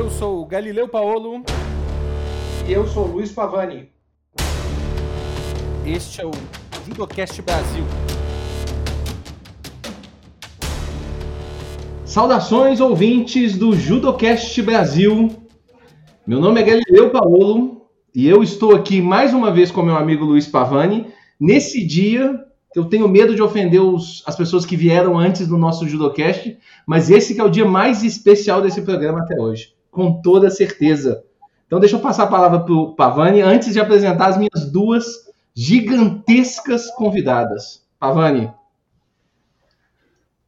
Eu sou o Galileu Paolo. E eu sou o Luiz Pavani. Este é o Judocast Brasil. Saudações ouvintes do Judocast Brasil. Meu nome é Galileu Paolo e eu estou aqui mais uma vez com meu amigo Luiz Pavani. Nesse dia, eu tenho medo de ofender os, as pessoas que vieram antes do nosso Judocast, mas esse que é o dia mais especial desse programa até hoje, com toda certeza. Então deixa eu passar a palavra para o Pavani antes de apresentar as minhas duas gigantescas convidadas. Pavani.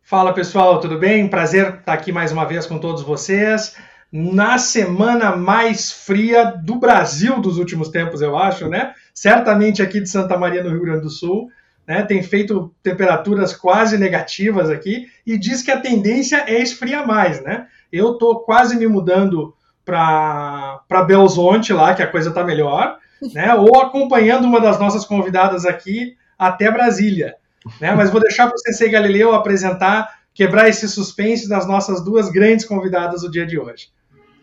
Fala pessoal, tudo bem? Prazer estar aqui mais uma vez com todos vocês. Na semana mais fria do Brasil dos últimos tempos, eu acho, né? Certamente aqui de Santa Maria, no Rio Grande do Sul. Né? Tem feito temperaturas quase negativas aqui e diz que a tendência é esfriar mais, né? Eu tô quase me mudando para Belzonte lá, que a coisa tá melhor, né? Ou acompanhando uma das nossas convidadas aqui até Brasília. Né? Mas vou deixar para o Sensei Galileu apresentar, quebrar esse suspense das nossas duas grandes convidadas do dia de hoje.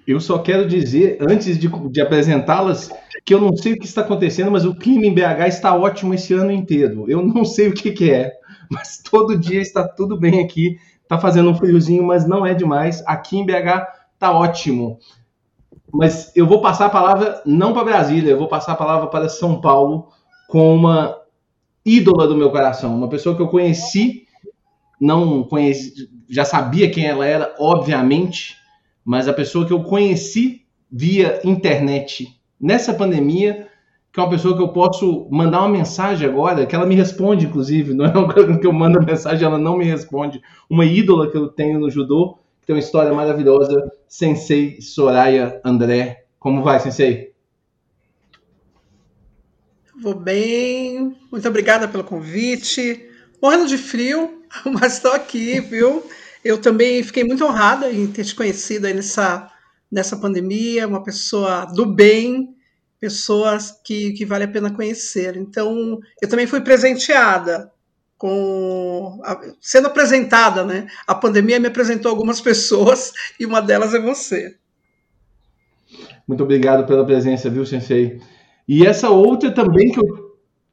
Eu só quero dizer, antes de, de apresentá-las, que eu não sei o que está acontecendo, mas o clima em BH está ótimo esse ano inteiro. Eu não sei o que, que é, mas todo dia está tudo bem aqui. Está fazendo um friozinho, mas não é demais. Aqui em BH está ótimo. Mas eu vou passar a palavra não para Brasília, eu vou passar a palavra para São Paulo com uma ídola do meu coração, uma pessoa que eu conheci, não conheci, já sabia quem ela era, obviamente, mas a pessoa que eu conheci via internet nessa pandemia, que é uma pessoa que eu posso mandar uma mensagem agora, que ela me responde, inclusive, não é uma coisa que eu mando mensagem, ela não me responde. Uma ídola que eu tenho no judô, que tem uma história maravilhosa, Sensei Soraya André. Como vai, Sensei? Vou bem, muito obrigada pelo convite. Morrendo de frio, mas estou aqui, viu? Eu também fiquei muito honrada em ter te conhecido aí nessa, nessa pandemia, uma pessoa do bem, pessoas que, que vale a pena conhecer. Então, eu também fui presenteada com sendo apresentada, né? A pandemia me apresentou algumas pessoas e uma delas é você. Muito obrigado pela presença, viu, Sensei? E essa outra também que eu,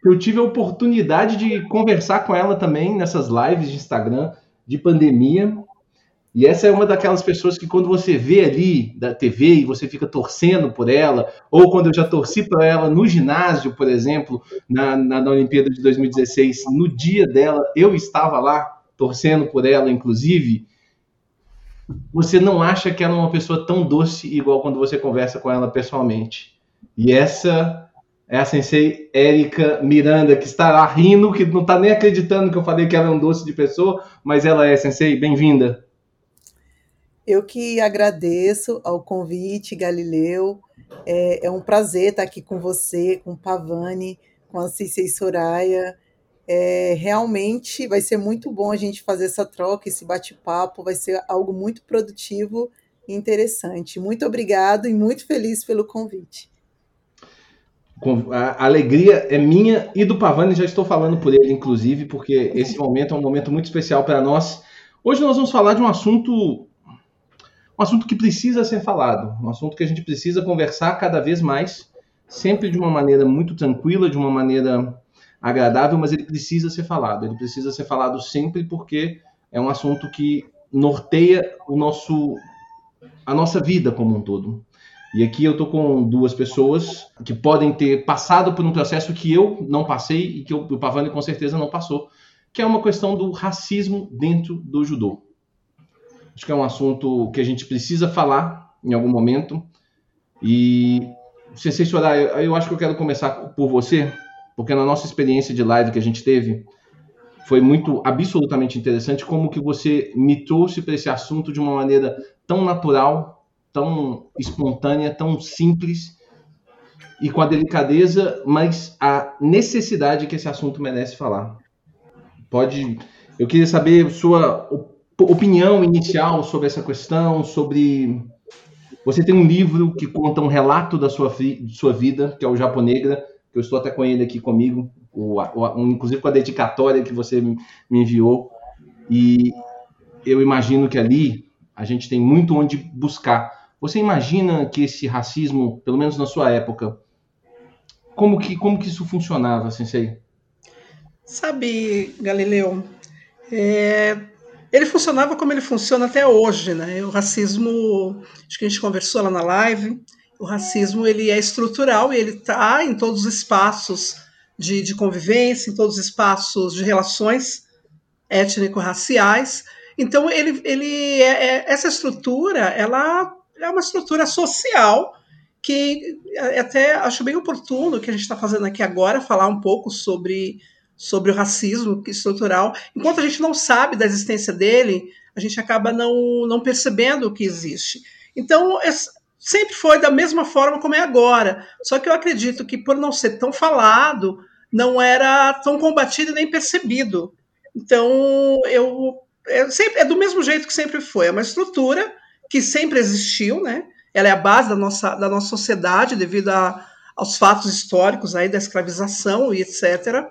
que eu tive a oportunidade de conversar com ela também nessas lives de Instagram de pandemia. E essa é uma daquelas pessoas que quando você vê ali da TV e você fica torcendo por ela, ou quando eu já torci para ela no ginásio, por exemplo, na, na, na, Olimpíada de 2016, no dia dela, eu estava lá torcendo por ela, inclusive. Você não acha que ela é uma pessoa tão doce igual quando você conversa com ela pessoalmente. E essa é a sensei Érica Miranda, que está lá rindo, que não está nem acreditando que eu falei que ela é um doce de pessoa, mas ela é, sensei, bem-vinda. Eu que agradeço ao convite, Galileu. É, é, um prazer estar aqui com você, com Pavani, com a Sensei Soraya. É, realmente vai ser muito bom a gente fazer essa troca, esse bate-papo, vai ser algo muito produtivo e interessante. Muito obrigado e muito feliz pelo convite. A alegria é minha e do Pavani, já estou falando por ele, inclusive, porque esse momento é um momento muito especial para nós. Hoje nós vamos falar de um assunto, um assunto que precisa ser falado, um assunto que a gente precisa conversar cada vez mais, sempre de uma maneira muito tranquila, de uma maneira agradável, mas ele precisa ser falado. Ele precisa ser falado sempre porque é um assunto que norteia o nosso, a nossa vida como um todo. E aqui eu tô com duas pessoas que podem ter passado por um processo que eu não passei e que o Pavani com certeza não passou, que é uma questão do racismo dentro do judô. Acho que é um assunto que a gente precisa falar em algum momento. E, Sensei Soraya, eu acho que eu quero começar por você, porque na nossa experiência de live que a gente teve, foi muito absolutamente interessante como que você me trouxe para esse assunto de uma maneira tão natural, tão espontânea, tão simples e com a delicadeza, mas a necessidade que esse assunto merece falar. Pode, eu queria saber sua opinião inicial sobre essa questão, sobre você tem um livro que conta um relato da sua, sua vida, que é o Japonegra, que eu estou até com ele aqui comigo, o, o, inclusive com a dedicatória que você me enviou. E eu imagino que ali a gente tem muito onde buscar Você imagina que esse racismo, pelo menos na sua época, como que, como que isso funcionava, Sensei? Sabe, Galileu, é, ele funcionava como ele funciona até hoje, né? O racismo, acho que a gente conversou lá na live, o racismo ele é estrutural e ele está em todos os espaços de, de convivência, em todos os espaços de relações étnico-raciais. Então, ele, ele é, é, essa estrutura ela é uma estrutura social que até acho bem oportuno que a gente está fazendo aqui agora, falar um pouco sobre, sobre o racismo estrutural. Enquanto a gente não sabe da existência dele, a gente acaba não, não percebendo que existe. Então, sempre foi da mesma forma como é agora. Só que eu acredito que por não ser tão falado, não era tão combatido nem percebido. Então, eu é, sempre, é do mesmo jeito que sempre foi. É uma estrutura que sempre existiu, né? Ela é a base da nossa, da nossa sociedade devido a, aos fatos históricos aí da escravização e etc.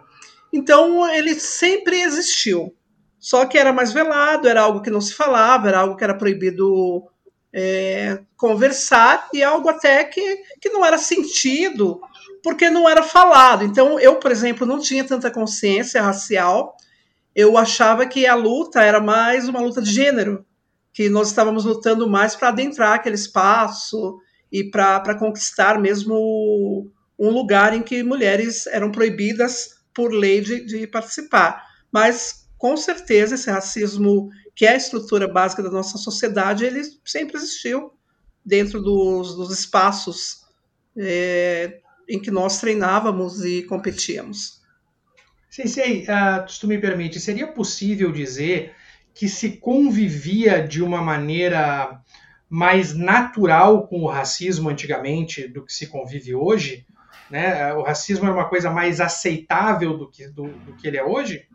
Então, ele sempre existiu. Só que era mais velado, era algo que não se falava, era algo que era proibido é, conversar e algo até que, que não era sentido porque não era falado. Então, eu, por exemplo, não tinha tanta consciência racial. Eu achava que a luta era mais uma luta de gênero, que nós estávamos lutando mais para adentrar aquele espaço e para conquistar mesmo um lugar em que mulheres eram proibidas por lei de, de participar. Mas, com certeza, esse racismo que é a estrutura básica da nossa sociedade, ele sempre existiu dentro dos, dos espaços é, em que nós treinávamos e competíamos. Sensei, uh, se tu me permite, seria possível dizer que se convivia de uma maneira mais natural com o racismo antigamente do que se convive hoje? Né? O racismo é uma coisa mais aceitável do que, do, do que ele é hoje?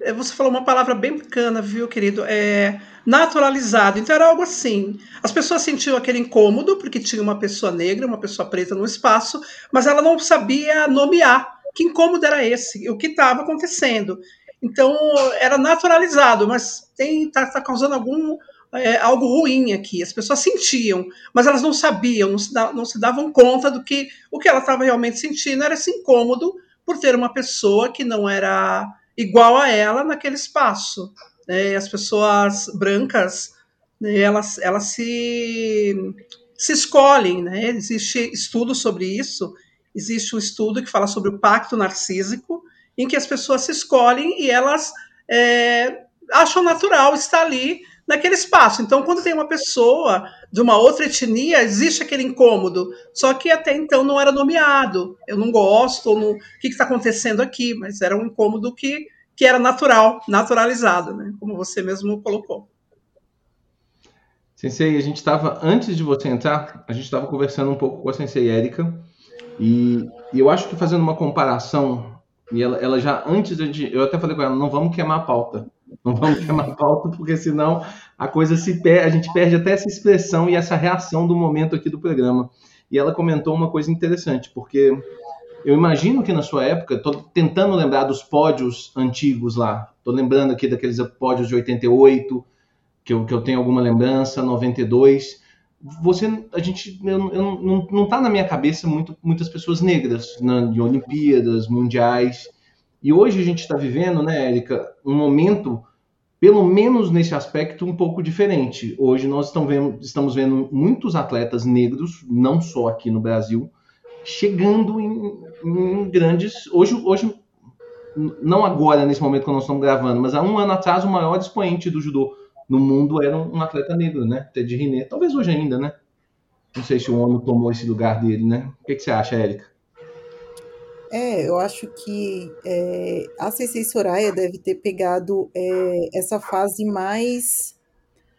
É, você falou uma palavra bem bacana, viu, querido? É naturalizado. Então era algo assim. As pessoas sentiam aquele incômodo porque tinha uma pessoa negra, uma pessoa preta no espaço, mas ela não sabia nomear que incômodo era esse, o que estava acontecendo. Então era naturalizado, mas está tá causando algum é, algo ruim aqui. As pessoas sentiam, mas elas não sabiam, não se, da, não se davam conta do que o que ela estava realmente sentindo era esse incômodo por ter uma pessoa que não era igual a ela naquele espaço. Né? As pessoas brancas, né, elas, elas se, se escolhem, né? existe estudo sobre isso, existe um estudo que fala sobre o pacto narcísico, em que as pessoas se escolhem e elas é, acham natural estar ali naquele espaço. Então, quando tem uma pessoa de uma outra etnia, existe aquele incômodo, só que até então não era nomeado. Eu não gosto, não... o que está acontecendo aqui? Mas era um incômodo que, que era natural, naturalizado, né? como você mesmo colocou. Sensei, a gente estava, antes de você entrar, a gente estava conversando um pouco com a Sensei Érica, e, e, eu acho que fazendo uma comparação, e ela, ela já, antes de. Eu até falei com ela, não vamos queimar a pauta. Não vamos a pauta, porque senão a coisa se perde, a gente perde até essa expressão e essa reação do momento aqui do programa. E ela comentou uma coisa interessante, porque eu imagino que na sua época, estou tentando lembrar dos pódios antigos lá, estou lembrando aqui daqueles pódios de 88, que eu, que eu tenho alguma lembrança, 92 você a gente eu, eu, não, não tá na minha cabeça muito, muitas pessoas negras na, de Olimpíadas, mundiais. E hoje a gente está vivendo, né, Érica, um momento, pelo menos nesse aspecto, um pouco diferente. Hoje nós estamos vendo, estamos vendo muitos atletas negros, não só aqui no Brasil, chegando em, em grandes. Hoje, hoje, não agora, nesse momento que nós estamos gravando, mas há um ano atrás, o maior expoente do judô no mundo era um, atleta negro, né? Ted René. Talvez hoje ainda, né? Não sei se o homem tomou esse lugar dele, né? O que, que você acha, Érica? É, eu acho que é, a Ceci Soraya deve ter pegado é, essa fase mais,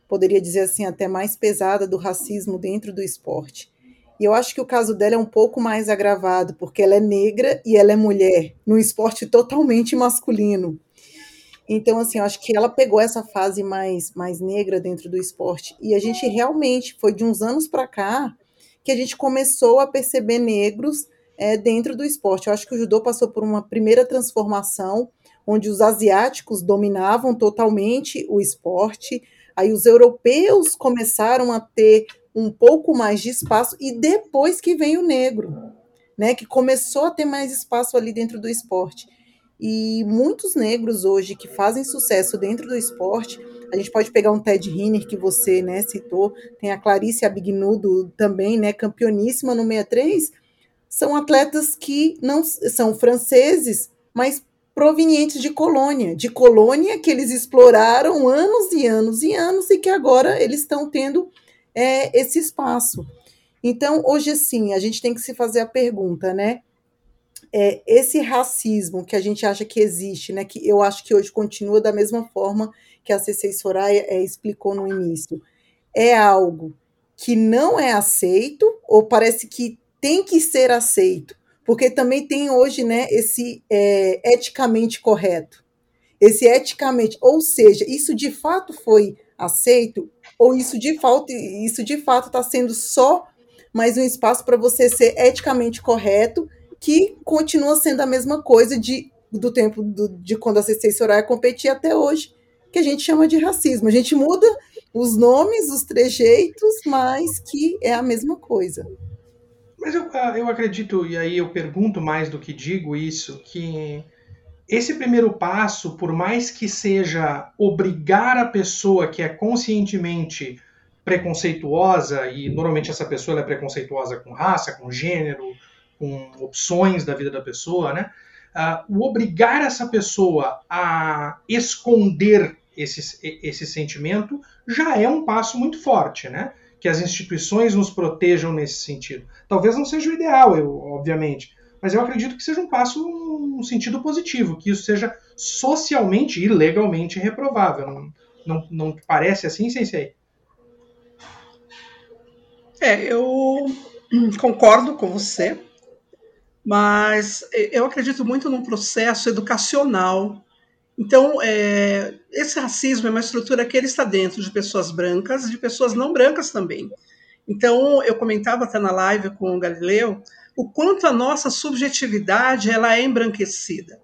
poderia dizer assim, até mais pesada do racismo dentro do esporte. E eu acho que o caso dela é um pouco mais agravado, porque ela é negra e ela é mulher, num esporte totalmente masculino. Então, assim, eu acho que ela pegou essa fase mais, mais negra dentro do esporte. E a gente realmente, foi de uns anos para cá, que a gente começou a perceber negros é, dentro do esporte. Eu acho que o judô passou por uma primeira transformação, onde os asiáticos dominavam totalmente o esporte, aí os europeus começaram a ter um pouco mais de espaço e depois que vem o negro, né, que começou a ter mais espaço ali dentro do esporte. E muitos negros hoje que fazem sucesso dentro do esporte, a gente pode pegar um Ted Riner que você, né, citou, tem a Clarice Abignudo também, né, campeoníssima no 63, são atletas que não são franceses, mas provenientes de colônia, de colônia que eles exploraram anos e anos e anos e que agora eles estão tendo é, esse espaço. Então, hoje sim, a gente tem que se fazer a pergunta, né? É, esse racismo que a gente acha que existe, né? Que eu acho que hoje continua da mesma forma que a CC Soraya é, explicou no início, é algo que não é aceito ou parece que tem que ser aceito porque também tem hoje né, esse é, eticamente correto. Esse eticamente, ou seja, isso de fato foi aceito, ou isso de fato isso de fato está sendo só mais um espaço para você ser eticamente correto, que continua sendo a mesma coisa de, do tempo do, de quando a CC Soraya competia até hoje, que a gente chama de racismo. A gente muda os nomes, os trejeitos, mas que é a mesma coisa. Mas eu, ah, eu acredito, e aí eu pergunto mais do que digo isso, que esse primeiro passo, por mais que seja obrigar a pessoa que é conscientemente preconceituosa, e normalmente essa pessoa é preconceituosa com raça, com gênero, com opções da vida da pessoa, né? Uh, o obrigar essa pessoa a esconder esse, esse sentimento já é um passo muito forte, né? Que as instituições nos protejam nesse sentido. Talvez não seja o ideal, eu, obviamente, mas eu acredito que seja um passo no sentido positivo, que isso seja socialmente e legalmente reprovável. Não, não, não parece assim, Sensei? É, eu concordo com você, mas eu acredito muito num processo educacional então, é, esse racismo é uma estrutura que ele está dentro de pessoas brancas de pessoas não brancas também. Então, eu comentava até na live com o Galileu o quanto a nossa subjetividade ela é embranquecida.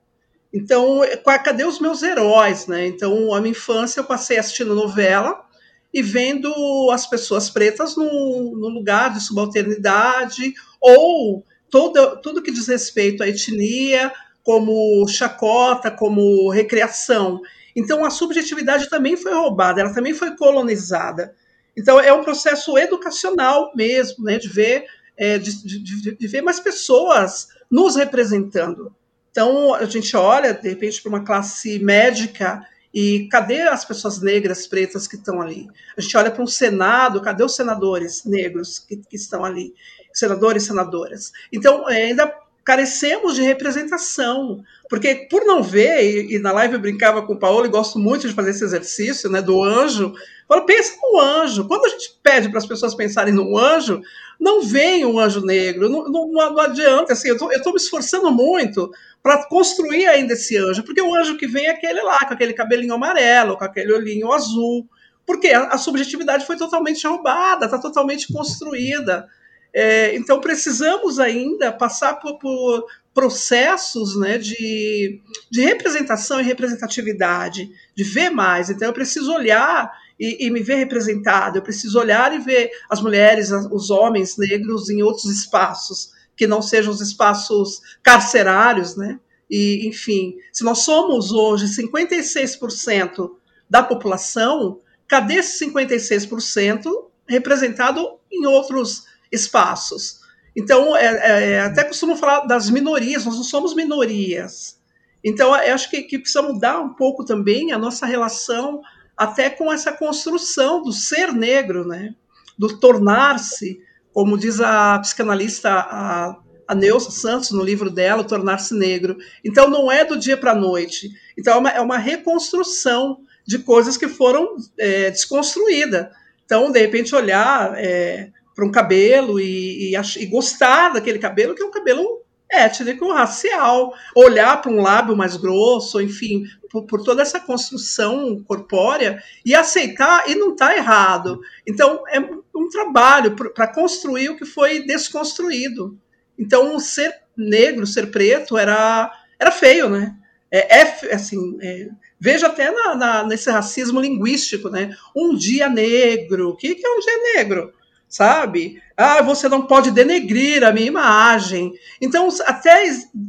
Então, cadê os meus heróis, né? Então, a minha infância eu passei assistindo novela e vendo as pessoas pretas no, no lugar de subalternidade ou todo, tudo que diz respeito à etnia, como chacota, como recreação. Então a subjetividade também foi roubada, ela também foi colonizada. Então é um processo educacional mesmo, né, de ver é, de, de, de, ver mais pessoas nos representando. Então a gente olha de repente para uma classe médica e cadê as pessoas negras, pretas que estão ali? A gente olha para um Senado, cadê os senadores negros que, que estão ali? Senadores senadoras. Então, é, ainda carecemos de representação. Porque por não ver, e, e, na live eu brincava com o Paulo e gosto muito de fazer esse exercício, né, do anjo. Falo, pensa no anjo. Quando a gente pede para as pessoas pensarem no anjo, não vem um anjo negro, não, não, não adianta. Assim, eu estou me esforçando muito para construir ainda esse anjo, porque o anjo que vem é aquele lá, com aquele cabelinho amarelo, com aquele olhinho azul. Porque a, a subjetividade foi totalmente roubada, está totalmente construída. É, então, precisamos ainda passar por, por processos né, de, de, representação e representatividade, de ver mais. Então, eu preciso olhar e, e, me ver representado, eu preciso olhar e ver as mulheres, os homens negros em outros espaços, que não sejam os espaços carcerários, né? E, enfim, se nós somos hoje 56% da população, cadê esse 56% representado em outros espaços. Então, é, é, é, até costumo falar das minorias, nós não somos minorias. Então, eu acho que, que mudar um pouco também a nossa relação até com essa construção do ser negro, né? do tornar-se, como diz a psicanalista a, a Neuza Santos no livro dela, Tornar-se Negro. Então, não é do dia para a noite. Então, é uma, é uma, reconstrução de coisas que foram é, desconstruídas. Então, de repente, olhar é, para um cabelo e, e, e, gostar daquele cabelo, que é um cabelo étnico, racial, olhar para um lábio mais grosso, enfim, por, por, toda essa construção corpórea e aceitar e não está errado. Então, é um trabalho para construir o que foi desconstruído. Então, ser negro, ser preto era, era feio, né? É, é assim, é, veja até na, na, nesse racismo linguístico, né? Um dia negro. O que, que é um dia negro? Sabe? Ah, você não pode denegrir a minha imagem. Então, até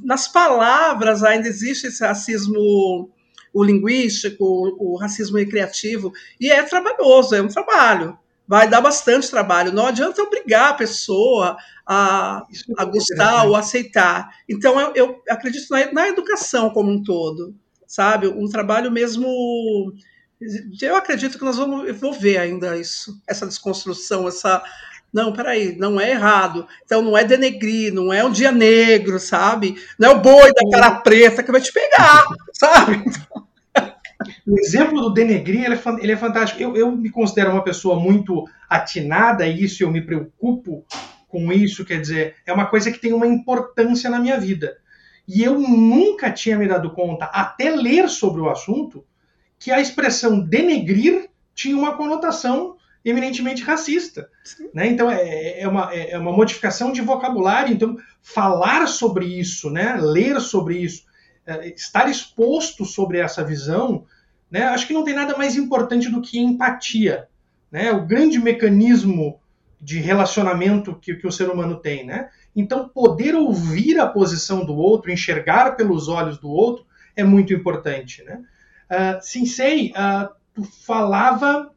nas palavras ainda existe esse racismo o linguístico, o, o racismo recreativo, e é trabalhoso, é um trabalho. Vai dar bastante trabalho. Não adianta obrigar a pessoa a, é a gostar ou aceitar. Então, eu, eu acredito na, na educação como um todo, sabe? Um trabalho mesmo eu acredito que nós vamos vou ver ainda isso, essa desconstrução, essa não, peraí, não é errado. Então não é denegrir, não é um dia negro, sabe? Não é o boi da cara preta que vai te pegar, sabe? O exemplo do denegrir é, ele é fantástico. Eu, eu, me considero uma pessoa muito atinada a isso, eu me preocupo com isso, quer dizer, é uma coisa que tem uma importância na minha vida. E eu nunca tinha me dado conta, até ler sobre o assunto, que a expressão denegrir tinha uma conotação eminentemente racista. Né? Então, é, é, uma, é uma modificação de vocabulário. Então, falar sobre isso, né? ler sobre isso, é, estar exposto sobre essa visão, né? acho que não tem nada mais importante do que empatia. Né? O grande mecanismo de relacionamento que, que o ser humano tem. Né? Então, poder ouvir a posição do outro, enxergar pelos olhos do outro, é muito importante. Né? Uh, Sinsei, uh, tu falava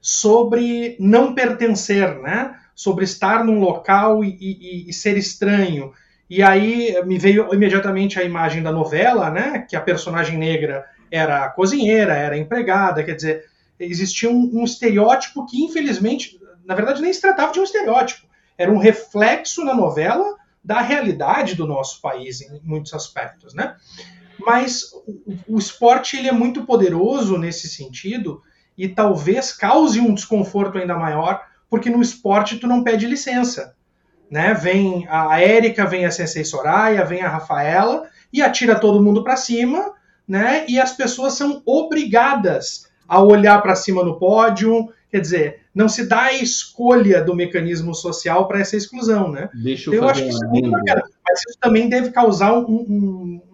sobre não pertencer, né? Sobre estar num local e, e, e, ser estranho. E aí me veio imediatamente a imagem da novela, né? Que a personagem negra era cozinheira, era empregada, quer dizer, existia um, um estereótipo que infelizmente, na verdade, nem se tratava de um estereótipo, era um reflexo na novela da realidade do nosso país em muitos aspectos, né? Mas o, o esporte ele é muito poderoso nesse sentido e talvez cause um desconforto ainda maior, porque no esporte tu não pede licença. Né? Vem a Érica, vem a Sensei Soraya, vem a Rafaela e atira todo mundo para cima, né? E as pessoas são obrigadas a olhar para cima no pódio, quer dizer, não se dá a escolha do mecanismo social para essa exclusão, né? Deixa eu, eu acho que isso, é mas isso também deve causar um, um,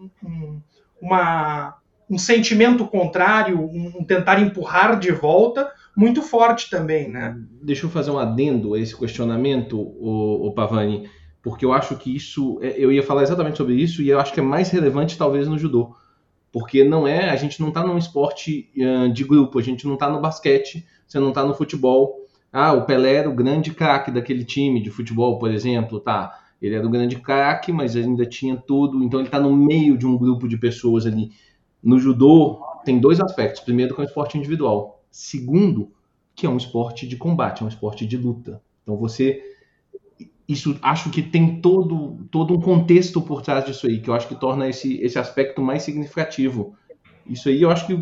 uma, um sentimento contrário, um, tentar empurrar de volta muito forte também, né? Deixa eu fazer um adendo a esse questionamento, o, o Pavani, porque eu acho que isso, é, eu ia falar exatamente sobre isso e eu acho que é mais relevante talvez no judô, porque não é, a gente não está num esporte uh, de grupo, a gente não está no basquete, você não está no futebol. Ah, o Pelé era o grande craque daquele time de futebol, por exemplo, tá? Ele era o grande craque, mas ainda tinha tudo, então ele está no meio de um grupo de pessoas ali no judô tem dois aspectos. Primeiro, que é um esporte individual. Segundo, que é um esporte de combate, é um esporte de luta. Então você isso acho que tem todo, todo um contexto por trás disso aí, que eu acho que torna esse, esse aspecto mais significativo. Isso aí, eu acho que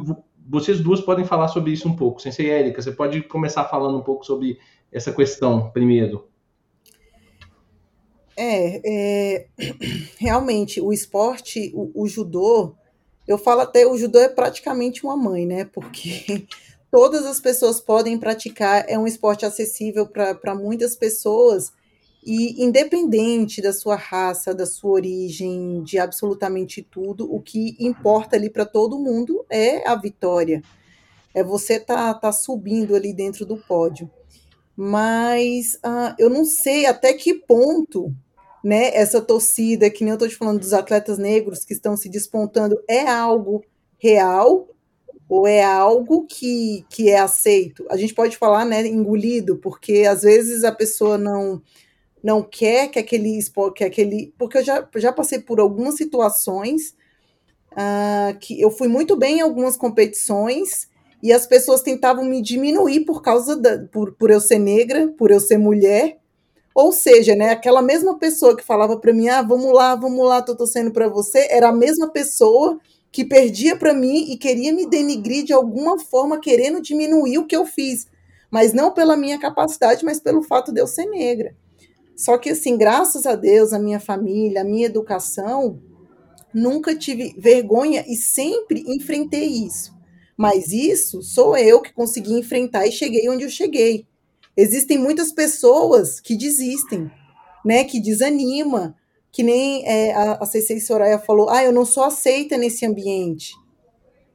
vocês duas podem falar sobre isso um pouco. Sensei Érica, você pode começar falando um pouco sobre essa questão primeiro. É, é realmente, o esporte, o, o judô, eu falo até o judô é praticamente uma mãe, né? Porque todas as pessoas podem praticar, é um esporte acessível para muitas pessoas e independente da sua raça, da sua origem, de absolutamente tudo, o que importa ali para todo mundo é a vitória. É você tá, tá subindo ali dentro do pódio. Mas uh, eu não sei até que ponto né, essa torcida, que nem eu estou te falando dos atletas negros que estão se despontando, é algo real ou é algo que, que é aceito? A gente pode falar, né, engolido, porque às vezes a pessoa não não quer que aquele que aquele, porque eu já, já passei por algumas situações uh, que eu fui muito bem em algumas competições e as pessoas tentavam me diminuir por causa da, por, por eu ser negra, por eu ser mulher, ou seja, né, aquela mesma pessoa que falava para mim, ah, vamos lá, vamos lá, tô torcendo para você, era a mesma pessoa que perdia para mim e queria me denigrir de alguma forma, querendo diminuir o que eu fiz, mas não pela minha capacidade, mas pelo fato de eu ser negra. Só que assim, graças a Deus, a minha família, a minha educação, nunca tive vergonha e sempre enfrentei isso. Mas isso sou eu que consegui enfrentar e cheguei onde eu cheguei. Existem muitas pessoas que desistem, né, que desanima, que nem é, a, a Soraya falou, ah, eu não sou aceita nesse ambiente,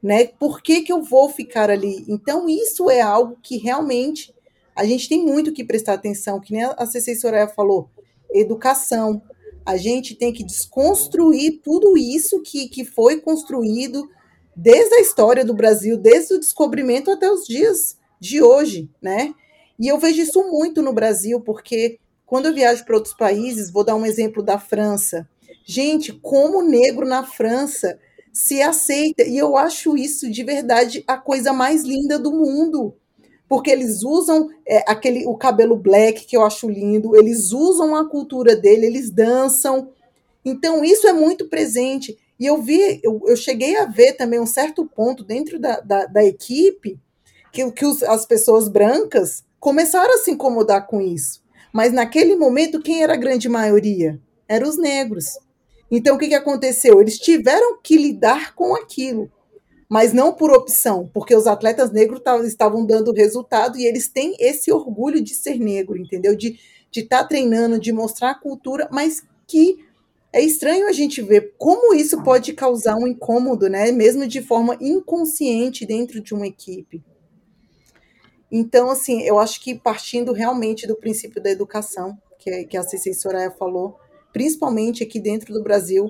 né? Por que, que eu vou ficar ali? Então isso é algo que realmente a gente tem muito que prestar atenção, que nem a Cecília Soraya falou, educação. A gente tem que desconstruir tudo isso que, que foi construído desde a história do Brasil, desde o descobrimento até os dias de hoje, né? E eu vejo isso muito no Brasil, porque quando eu viajo para outros países, vou dar um exemplo da França. Gente, como negro na França se aceita, e eu acho isso de verdade a coisa mais linda do mundo. Porque eles usam é, aquele o cabelo black, que eu acho lindo, eles usam a cultura dele, eles dançam. Então, isso é muito presente. E eu vi, eu, eu cheguei a ver também um certo ponto dentro da, da, da equipe que, que os, as pessoas brancas começaram a se incomodar com isso. Mas naquele momento, quem era a grande maioria? Eram os negros. Então, o que, que aconteceu? Eles tiveram que lidar com aquilo, mas não por opção, porque os atletas negros estavam dando resultado e eles têm esse orgulho de ser negro, entendeu? De estar tá treinando, de mostrar a cultura, mas que é estranho a gente ver como isso pode causar um incômodo, né? Mesmo de forma inconsciente dentro de uma equipe. Então, assim, eu acho que partindo realmente do princípio da educação, que, que a Cecília Soraya falou, principalmente aqui dentro do Brasil,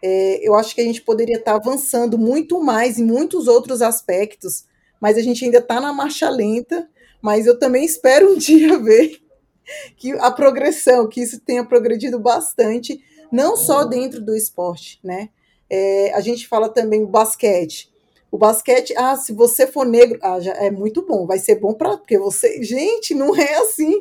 é, eu acho que a gente poderia estar avançando muito mais em muitos outros aspectos, mas a gente ainda está na marcha lenta, mas eu também espero um dia ver que a progressão, que isso tenha progredido bastante, não só dentro do esporte, né? É, a gente fala também basquete. O basquete, ah, se você for negro, ah, já é muito bom, vai ser bom para porque você, gente, não é assim.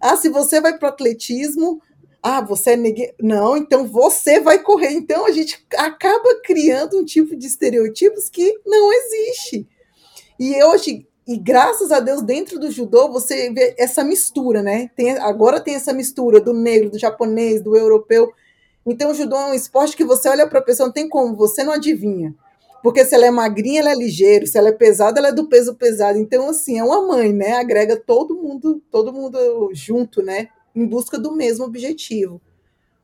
Ah, se você vai para atletismo, ah, você é negro, não, então você vai correr. Então a gente acaba criando um tipo de estereotipos que não existe. E hoje, e graças a Deus, dentro do judô, você vê essa mistura, né? Tem, agora tem essa mistura do negro, do japonês, do europeu. Então, o judô é um esporte que você olha para a pessoa, não tem como, você não adivinha. Porque se ela é magrinha, ela é ligeiro, se ela é pesada, ela é do peso pesado. Então, assim, é uma mãe, né? Agrega todo mundo, todo mundo junto, né? Em busca do mesmo objetivo.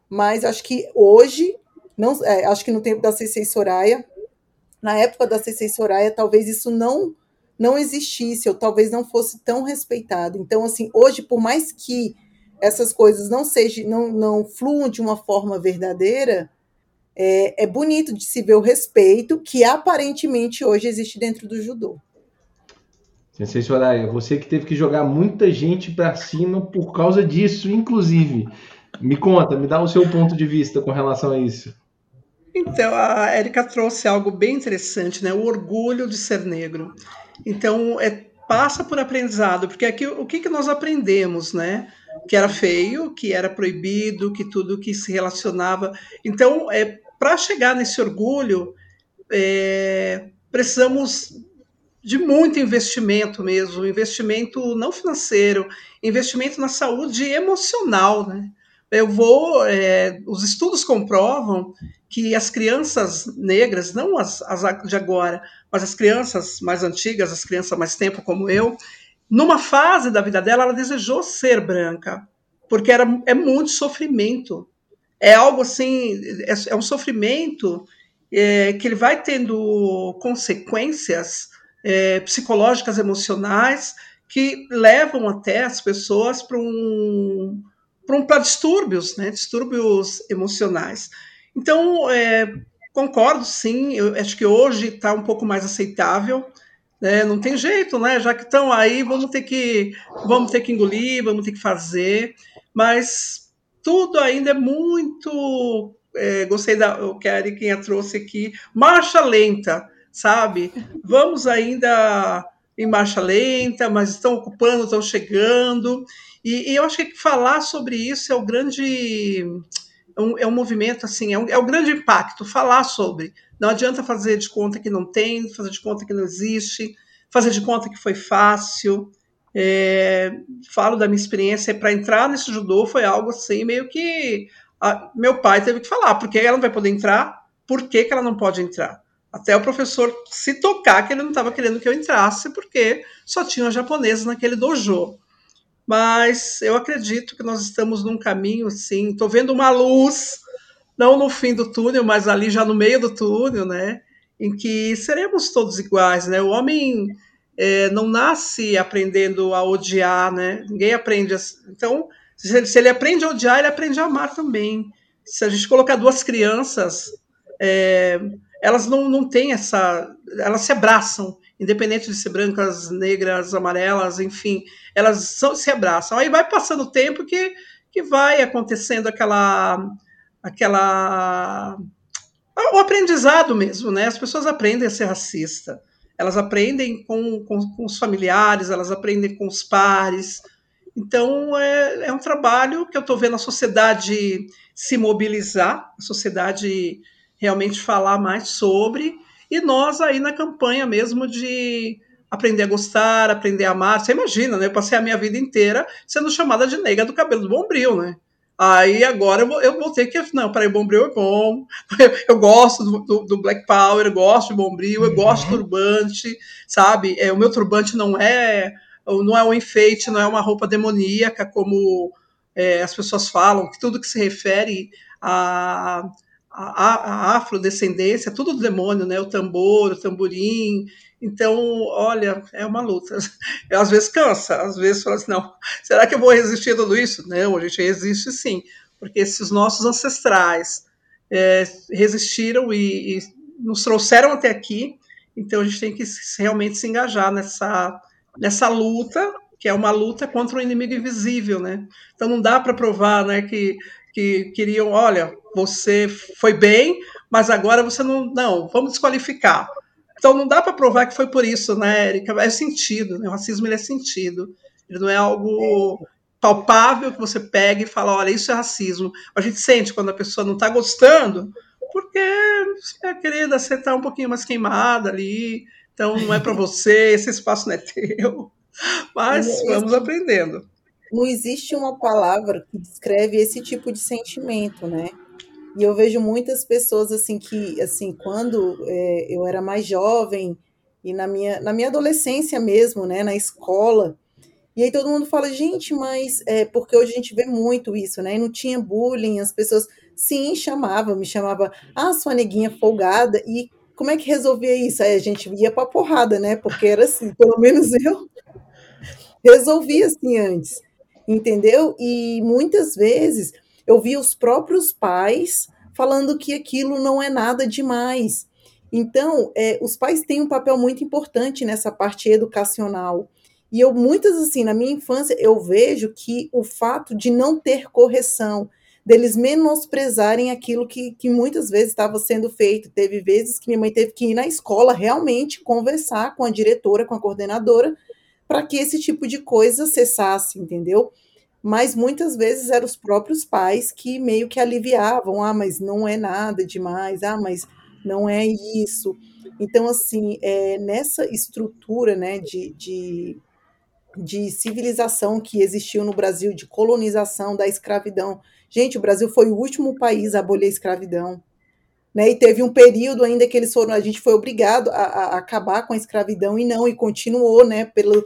Mas acho que hoje, não, é, acho que no tempo da CC Soraya, na época da CC Soraya, talvez isso não não existisse, ou talvez não fosse tão respeitado. Então, assim, hoje, por mais que essas coisas não sejam, não, não fluam de uma forma verdadeira, é, é bonito de se ver o respeito que aparentemente hoje existe dentro do judô. Sensei Soraya, você que teve que jogar muita gente para cima por causa disso, inclusive. Me conta, me dá o seu ponto de vista com relação a isso. Então, a Érica trouxe algo bem interessante, né? O orgulho de ser negro. Então, é, passa por aprendizado, porque aqui o que, que nós aprendemos, né? Que era feio, que era proibido, que tudo que se relacionava. Então, é, para chegar nesse orgulho, é, precisamos de muito investimento mesmo, investimento não financeiro, investimento na saúde emocional, né? Eu vou, é, os estudos comprovam que as crianças negras, não as, as de agora, mas as crianças mais antigas, as crianças mais tempo como eu, numa fase da vida dela, ela desejou ser branca, porque era, é muito sofrimento é algo assim, é, é um sofrimento é, que ele vai tendo consequências é, psicológicas, emocionais, que levam até as pessoas para um, um, distúrbios, né, distúrbios emocionais. Então, é, concordo, sim, eu acho que hoje está um pouco mais aceitável, né, não tem jeito, né, já que estão aí, vamos ter que, vamos ter que engolir, vamos ter que fazer, mas tudo ainda é muito. É, gostei da o que a Ariquinha trouxe aqui. Marcha lenta, sabe? Vamos ainda em marcha lenta, mas estão ocupando, estão chegando. E, e eu acho que falar sobre isso é o grande. É um, é um movimento assim, é, um, é o grande impacto, falar sobre. Não adianta fazer de conta que não tem, fazer de conta que não existe, fazer de conta que foi fácil. É, falo da minha experiência para entrar nesse judô foi algo assim meio que a, meu pai teve que falar porque ela não vai poder entrar, por que, que ela não pode entrar? Até o professor se tocar que ele não estava querendo que eu entrasse porque só tinham japoneses naquele dojo. Mas eu acredito que nós estamos num caminho assim, estou vendo uma luz, não no fim do túnel, mas ali já no meio do túnel, né? Em que seremos todos iguais, né? O homem é, não nasce aprendendo a odiar, né? Ninguém aprende. A... Então, se ele, aprende a odiar, ele aprende a amar também. Se a gente colocar duas crianças, é, elas não, não têm essa. Elas se abraçam, independente de ser brancas, negras, amarelas, enfim, elas são, se abraçam. Aí vai passando o tempo que, que vai acontecendo aquela. aquela o aprendizado mesmo, né? As pessoas aprendem a ser racista elas aprendem com, com, com os familiares, elas aprendem com os pares. Então, é, é um trabalho que eu estou vendo a sociedade se mobilizar, a sociedade realmente falar mais sobre, e nós aí na campanha mesmo de aprender a gostar, aprender a amar. Você imagina, né? Eu passei a minha vida inteira sendo chamada de nega do cabelo do bombril, né? Aí agora eu vou, eu ter que. Não, peraí, Bombril é bom. Eu, eu gosto do, do, do, Black Power, eu gosto de Bombril, eu uhum. gosto de turbante, sabe? É, o meu turbante não é não é um enfeite, não é uma roupa demoníaca, como é, as pessoas falam, que tudo que se refere a, a, a, afrodescendência, tudo do demônio, né? O tambor, o tamborim, então, olha, é uma luta. Eu, às vezes cansa, às vezes fala assim, não, será que eu vou resistir a tudo isso? Não, a gente resiste sim, porque se os nossos ancestrais é, resistiram e, e, nos trouxeram até aqui, então a gente tem que realmente se engajar nessa, nessa luta, que é uma luta contra um inimigo invisível, né? Então não dá para provar, né, que, que queriam, olha, você foi bem, mas agora você não, não, vamos desqualificar. Então não dá para provar que foi por isso, né, Erika? É sentido, né? O racismo ele é sentido. Ele não é algo palpável que você pega e fala, olha, isso é racismo. A gente sente quando a pessoa não está gostando, porque, minha querida, você está um pouquinho mais queimada ali, então não é para você, esse espaço não é teu. Mas vamos aprendendo. Não existe uma palavra que descreve esse tipo de sentimento, né? E eu vejo muitas pessoas assim que, assim, quando é, eu era mais jovem e na minha, na minha adolescência mesmo, né, na escola, e aí todo mundo fala, gente, mas é porque hoje a gente vê muito isso, né? E não tinha bullying, as pessoas sim chamavam, me chamava, ah, sua neguinha folgada, e como é que resolvia isso? Aí a gente ia pra porrada, né? Porque era assim, pelo menos eu resolvia assim antes, entendeu? E muitas vezes eu vi os próprios pais falando que aquilo não é nada demais. Então, é, os pais têm um papel muito importante nessa parte educacional. E eu, muitas assim, na minha infância, eu vejo que o fato de não ter correção, deles menosprezarem aquilo que, que muitas vezes estava sendo feito. Teve vezes que minha mãe teve que ir na escola realmente conversar com a diretora, com a coordenadora, para que esse tipo de coisa cessasse, entendeu? Mas muitas vezes eram os próprios pais que meio que aliviavam, ah, mas não é nada demais, ah, mas não é isso. Então, assim, é, nessa estrutura né, de, de, de civilização que existiu no Brasil, de colonização da escravidão. Gente, o Brasil foi o último país a abolir a escravidão. Né, e teve um período ainda que eles foram, a gente foi obrigado a, a acabar com a escravidão e não, e continuou, né, pelo,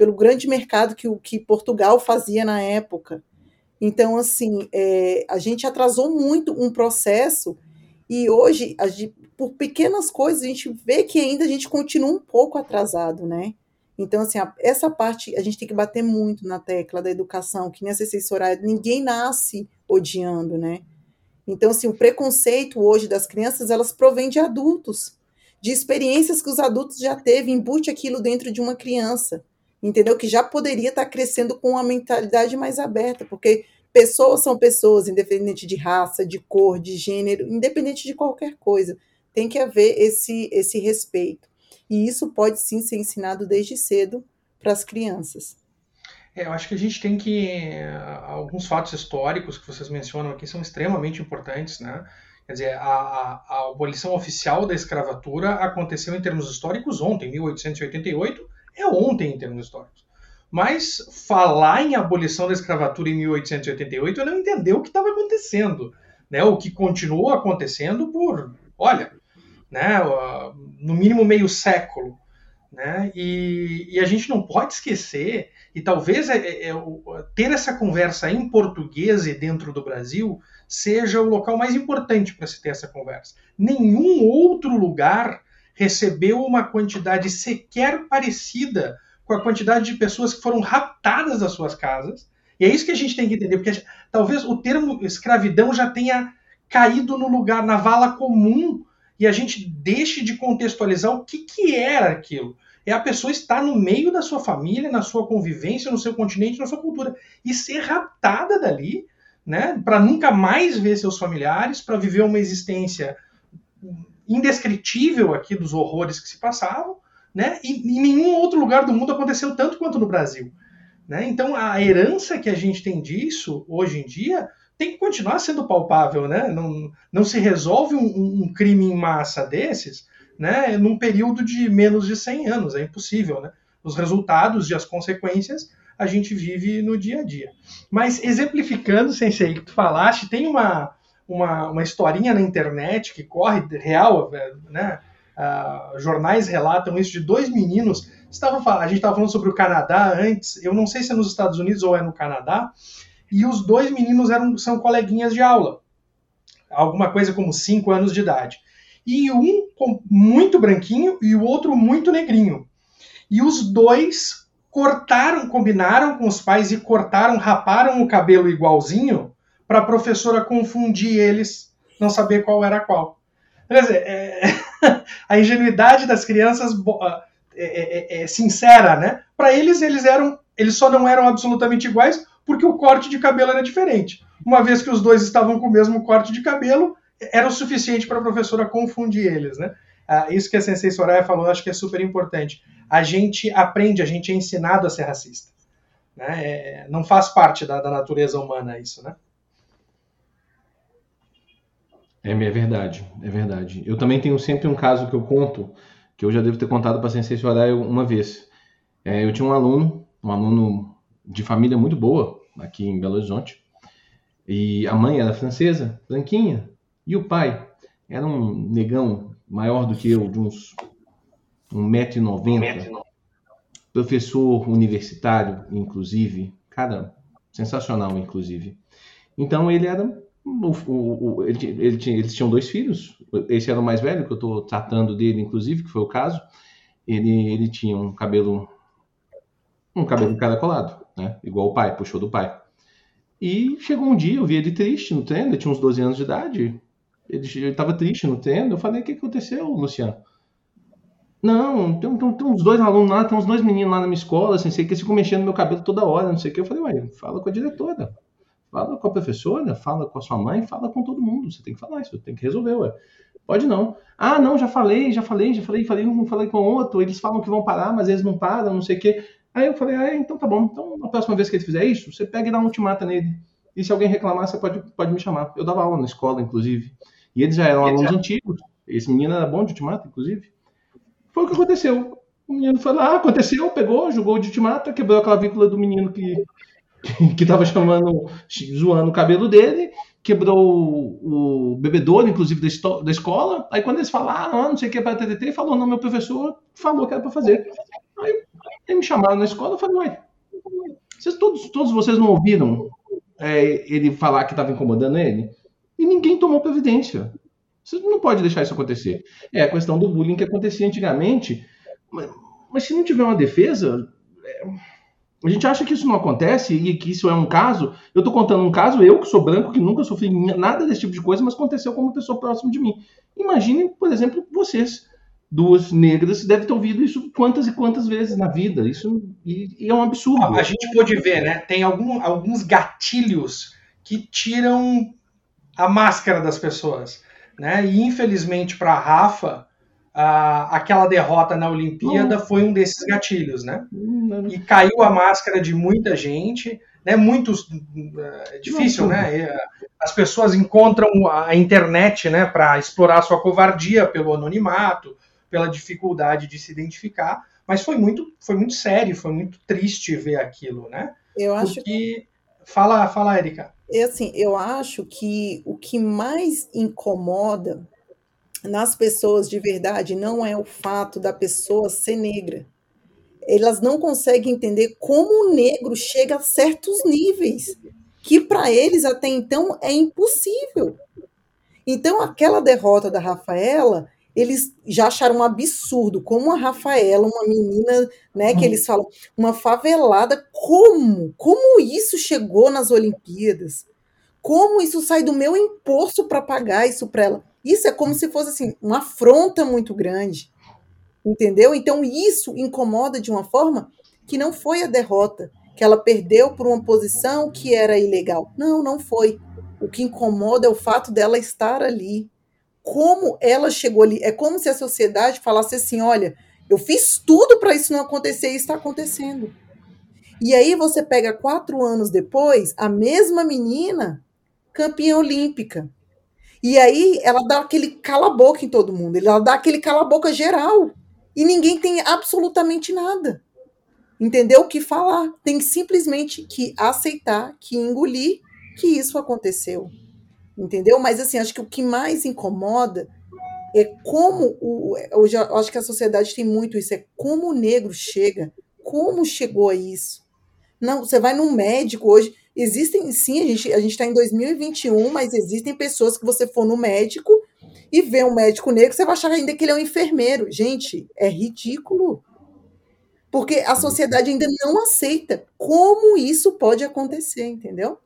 pelo grande mercado que que Portugal fazia na época. Então, assim, é, a gente atrasou muito um processo e hoje, gente, por pequenas coisas, a gente vê que ainda a gente continua um pouco atrasado, né? Então, assim, a, essa parte a gente tem que bater muito na tecla da educação, que nem assessorar, ninguém nasce odiando, né? Então, assim, o preconceito hoje das crianças, elas provém de adultos, de experiências que os adultos já teve, embute aquilo dentro de uma criança entendeu? Que já poderia estar crescendo com uma mentalidade mais aberta, porque pessoas são pessoas, independente de raça, de cor, de gênero, independente de qualquer coisa. Tem que haver esse, esse respeito. E isso pode sim ser ensinado desde cedo para as crianças. É, eu acho que a gente tem que. Alguns fatos históricos que vocês mencionam aqui são extremamente importantes, né? Quer dizer, a, a, a abolição oficial da escravatura aconteceu em termos históricos ontem, 1888, é ontem em termos históricos. Mas falar em abolição da escravatura em 1888 eu não entendeu o que estava acontecendo. Né? O que continuou acontecendo por, olha, né, no mínimo meio século. Né? E, e, a gente não pode esquecer, e talvez é, é, é, ter essa conversa em português e dentro do Brasil seja o local mais importante para se ter essa conversa. Nenhum outro lugar recebeu uma quantidade sequer parecida com a quantidade de pessoas que foram raptadas das suas casas. E é isso que a gente tem que entender, porque gente, talvez o termo escravidão já tenha caído no lugar, na vala comum, e a gente deixe de contextualizar o que, que era aquilo. É a pessoa estar no meio da sua família, na sua convivência, no seu continente, na sua cultura, e ser raptada dali, né, para nunca mais ver seus familiares, para viver uma existência indescritível aqui dos horrores que se passavam, né? E em nenhum outro lugar do mundo aconteceu tanto quanto no Brasil. Né? Então a herança que a gente tem disso hoje em dia tem que continuar sendo palpável, né? Não, não se resolve um, um crime em massa desses, né? Num período de menos de 100 anos, é impossível, né? Os resultados e as consequências a gente vive no dia a dia. Mas exemplificando, Sensei, que tu falaste, tem uma, uma, uma historinha na internet que corre real, né? Uh, jornais relatam isso de dois meninos. Estavam, a gente estava falando sobre o Canadá antes, eu não sei se é nos Estados Unidos ou é no Canadá, e os dois meninos eram, são coleguinhas de aula, alguma coisa como 5 anos de idade. E um muito branquinho e o outro muito negrinho. E os dois cortaram, combinaram com os pais e cortaram, raparam o cabelo igualzinho para a professora confundir eles, não saber qual era qual. Quer dizer, é, a ingenuidade das crianças ah, é, é, é sincera, né? Para eles, eles eram, eles só não eram absolutamente iguais porque o corte de cabelo era diferente. Uma vez que os dois estavam com o mesmo corte de cabelo, era o suficiente para a professora confundir eles, né? Ah, isso que a Sensei Soraya falou, acho que é super importante. A gente aprende, a gente é ensinado a ser racista. Né? É, não faz parte da, da natureza humana isso, né? É, é verdade, é verdade. Eu também tenho sempre um caso que eu conto, que eu já devo ter contado para a Sensei Soraya uma vez. É, eu tinha um aluno, um aluno de família muito boa, aqui em Belo Horizonte, e a mãe era francesa, branquinha, e o pai era um negão maior do que eu, de uns 1,90m, professor universitário, inclusive, cara, sensacional, inclusive. Então ele era o, o, ele, ele tinha, eles tinham dois filhos. Esse era o mais velho, que eu estou tratando dele, inclusive, que foi o caso. Ele, ele tinha um cabelo. Um cabelo encaracolado, né? Igual o pai, puxou do pai. E chegou um dia, eu vi ele triste no treino, ele tinha uns 12 anos de idade. Ele estava triste no treino. Eu falei: O que aconteceu, Luciano? Não, tem, tem, tem, uns dois alunos lá, tem uns dois meninos lá na minha escola, assim, sei que eles ficam mexendo no meu cabelo toda hora, não sei o que. Eu falei: Ué, fala com a diretora. Fala com a professora, fala com a sua mãe, fala com todo mundo. Você tem que falar isso, tem que resolver, ué. Pode não. Ah, não, já falei, já falei, já falei, falei um, falei com outro, eles falam que vão parar, mas eles não param, não sei o quê. Aí eu falei, ah, então tá bom. Então, na próxima vez que ele fizer isso, você pega e dá um ultimata nele. E se alguém reclamar, você pode, pode me chamar. Eu dava aula na escola, inclusive. E eles já eram eles alunos já... antigos. Esse menino era bom de ultimata, inclusive. Foi o que aconteceu. O menino foi lá, aconteceu, pegou, jogou de ultimata, quebrou a clavícula do menino que que tava chamando, zoando o cabelo dele, quebrou o, o bebedouro, inclusive, da, da, escola. Aí quando eles falaram, ah, não sei o que é para ele falou, não, meu professor falou que era para fazer. Aí, aí me chamaram na escola, eu falei, ué, vocês, todos, todos vocês não ouviram é, ele falar que estava incomodando ele? E ninguém tomou providência. Você não pode deixar isso acontecer. É a questão do bullying que acontecia antigamente, mas, mas se não tiver uma defesa... É a gente acha que isso não acontece e que isso é um caso. Eu estou contando um caso, eu que sou branco, que nunca sofri nada desse tipo de coisa, mas aconteceu com uma pessoa próxima de mim. Imaginem, por exemplo, vocês, duas negras, devem ter ouvido isso quantas e quantas vezes na vida. Isso e, e é um absurdo. A gente pode ver, né? Tem algum, alguns gatilhos que tiram a máscara das pessoas. Né? E infelizmente para a Rafa, a, aquela derrota na Olimpíada uhum. foi um desses gatilhos, né? Uhum. E caiu a máscara de muita gente, né? Muitos, é difícil, né? As pessoas encontram a internet, né, para explorar sua covardia pelo anonimato, pela dificuldade de se identificar, mas foi muito, foi muito sério, foi muito triste ver aquilo, né? Eu acho Porque... que fala, fala, Erika. É assim, eu acho que o que mais incomoda nas pessoas de verdade não é o fato da pessoa ser negra. Elas não conseguem entender como o negro chega a certos níveis que para eles até então é impossível. Então aquela derrota da Rafaela eles já acharam um absurdo, como a Rafaela, uma menina, né, que eles falam, uma favelada, como? Como isso chegou nas Olimpíadas? Como isso sai do meu imposto para pagar isso para ela? Isso é como se fosse assim, uma afronta muito grande. Entendeu? Então isso incomoda de uma forma que não foi a derrota, que ela perdeu por uma posição que era ilegal. Não, não foi. O que incomoda é o fato dela estar ali. Como ela chegou ali. É como se a sociedade falasse assim: olha, eu fiz tudo para isso não acontecer e está acontecendo. E aí você pega quatro anos depois, a mesma menina, campeã olímpica. E aí ela dá aquele cala-boca em todo mundo, ela dá aquele cala-boca geral. E ninguém tem absolutamente nada. Entendeu? O que falar. Tem simplesmente que aceitar, que engolir que isso aconteceu. Entendeu? Mas assim, acho que o que mais incomoda é como o, hoje eu acho que a sociedade tem muito isso, é como o negro chega, como chegou a isso. Não, você vai num médico hoje, existem sim, a gente a gente está em 2021, mas existem pessoas que você for no médico e vê um médico negro, você vai achar ainda que ele é um enfermeiro. Gente, é ridículo. Porque a sociedade ainda não aceita como isso pode acontecer, entendeu?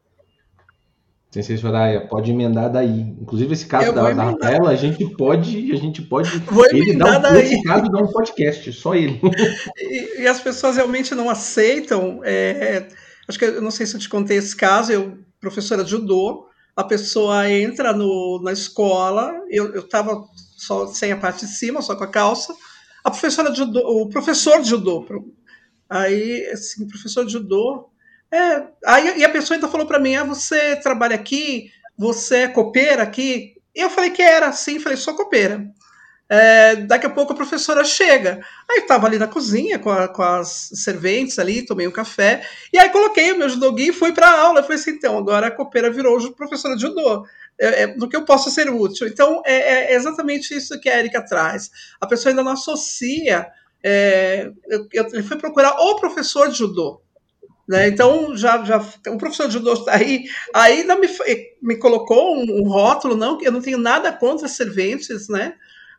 Sensei Soraya, pode emendar daí. Inclusive, esse caso da, da Rafaela, a gente pode. A gente pode. Vou ele dá um, daí. Esse caso dá um podcast, só ele. E, e as pessoas realmente não aceitam. É, acho que eu não sei se eu te contei esse caso, eu, professora de judô, a pessoa entra no, na escola, eu estava só sem a parte de cima, só com a calça, a professora de judô, o professor de judô, aí, assim, professor de judô, é, aí, e a pessoa ainda falou para mim, ah, você trabalha aqui, você é copeira aqui? E eu falei que era, sim, falei, sou copeira. É, daqui a pouco a professora chega. Aí estava ali na cozinha com, a, com, as serventes ali, tomei um café, e aí coloquei o meu judogi e fui para a aula. Eu falei assim, então, agora a copeira virou professora de judô. É, é, do que eu posso ser útil. Então, é, é, exatamente isso que a Erika traz. A pessoa ainda não associa. É, eu, eu, fui procurar o professor de judô. Né? Então, já, já o professor de judô está aí, ainda me, me colocou um, um rótulo, não, eu não tenho nada contra serventes, né?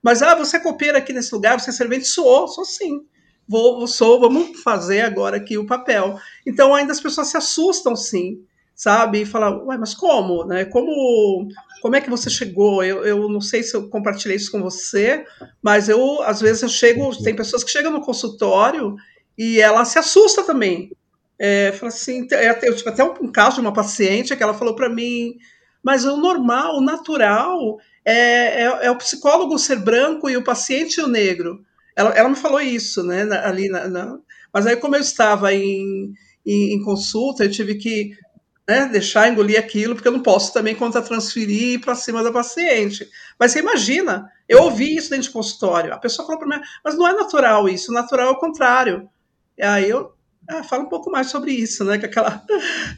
Mas, ah, você é copeira aqui nesse lugar, você é servente? Sou, sou sim. Vou, sou, vamos fazer agora aqui o papel. Então, ainda as pessoas se assustam, sim, sabe? E falam, ué, mas como, né? Como, como é que você chegou? Eu, eu não sei se eu compartilhei isso com você, mas eu, às vezes, eu chego, tem pessoas que chegam no consultório e ela se assusta também. É, fala assim, eu tive até um caso de uma paciente que ela falou para mim, mas o normal, o natural é, é, é, o psicólogo ser branco e o paciente o negro. Ela, ela me falou isso, né? ali na, na, mas aí, como eu estava em, em, em consulta, eu tive que né, deixar engolir aquilo, porque eu não posso também contra-transferir para cima da paciente. Mas você imagina, eu ouvi isso dentro de consultório. A pessoa falou para mim, mas não é natural isso, natural é o contrário. E aí eu ah, fala um pouco mais sobre isso, né? Que aquela.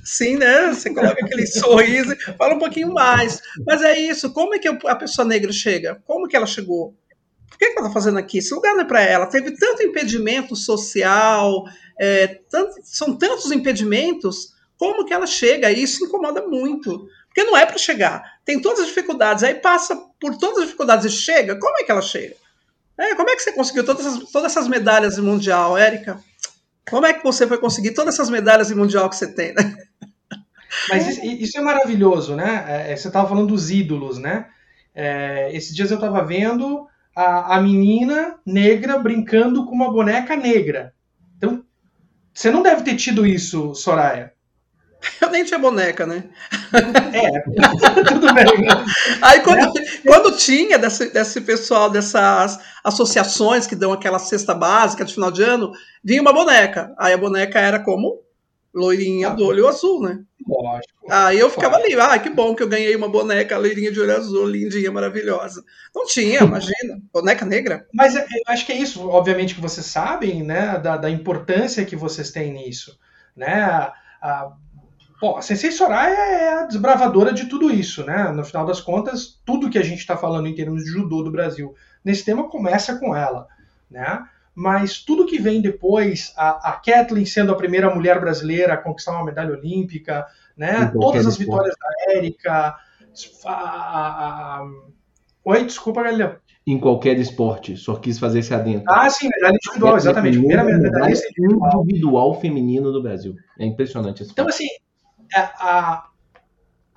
Sim, né? Você coloca aquele sorriso, fala um pouquinho mais. Mas é isso. Como é que a pessoa negra chega? Como que ela chegou? É que ela está fazendo aqui? Esse lugar não é para ela. Teve tanto impedimento social, é, tanto, são tantos impedimentos. Como que ela chega? E isso incomoda muito. Porque não é para chegar. Tem todas as dificuldades. Aí passa por todas as dificuldades e chega. Como é que ela chega? É, como é que você conseguiu todas essas, todas essas medalhas mundial, Érica? Como é que você foi conseguir todas essas medalhas em mundial que você tem, né? Mas isso, é maravilhoso, né? É, você estava falando dos ídolos, né? É, esses dias eu estava vendo a, a menina negra brincando com uma boneca negra. Então, você não deve ter tido isso, Soraya. Eu nem tinha boneca, né? É, tudo bem. Aí quando, é. quando tinha desse, desse pessoal, dessas associações que dão aquela cesta básica de final de ano, vinha uma boneca. Aí a boneca era como loirinha ah, do olho azul, né? Lógico. Aí eu ficava ali, ah, que bom que eu ganhei uma boneca loirinha de olho azul, lindinha, maravilhosa. Não tinha, imagina, boneca negra. Mas eu acho que é isso, obviamente que vocês sabem, né, da, da importância que vocês têm nisso, né? A, Bom, a Sensei Soraya é a desbravadora de tudo isso, né? No final das contas, tudo que a gente está falando em termos de judô do Brasil nesse tema começa com ela, né? Mas tudo que vem depois, a, a Kathleen sendo a primeira mulher brasileira a conquistar uma medalha olímpica, né? Todas as vitórias da Érica, a, a, Oi, desculpa, Galileu. Em qualquer esporte, ssó quis fazer esse adendo. Ah, sim, medalha individual, exatamente. Primeira medalhista individual. feminino do Brasil. É impressionante Então, assim, a, é, a,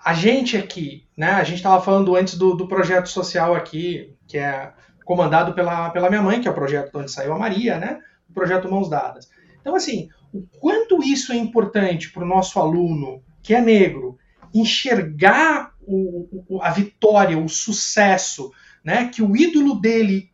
a, gente aqui, né? A gente estava falando antes do, do projeto social aqui, que é comandado pela, pela minha mãe, que é o projeto onde saiu a Maria, né? O projeto Mãos Dadas. Então, assim, o quanto isso é importante para o nosso aluno que é negro enxergar o, o, a vitória, o sucesso, né? Que o ídolo dele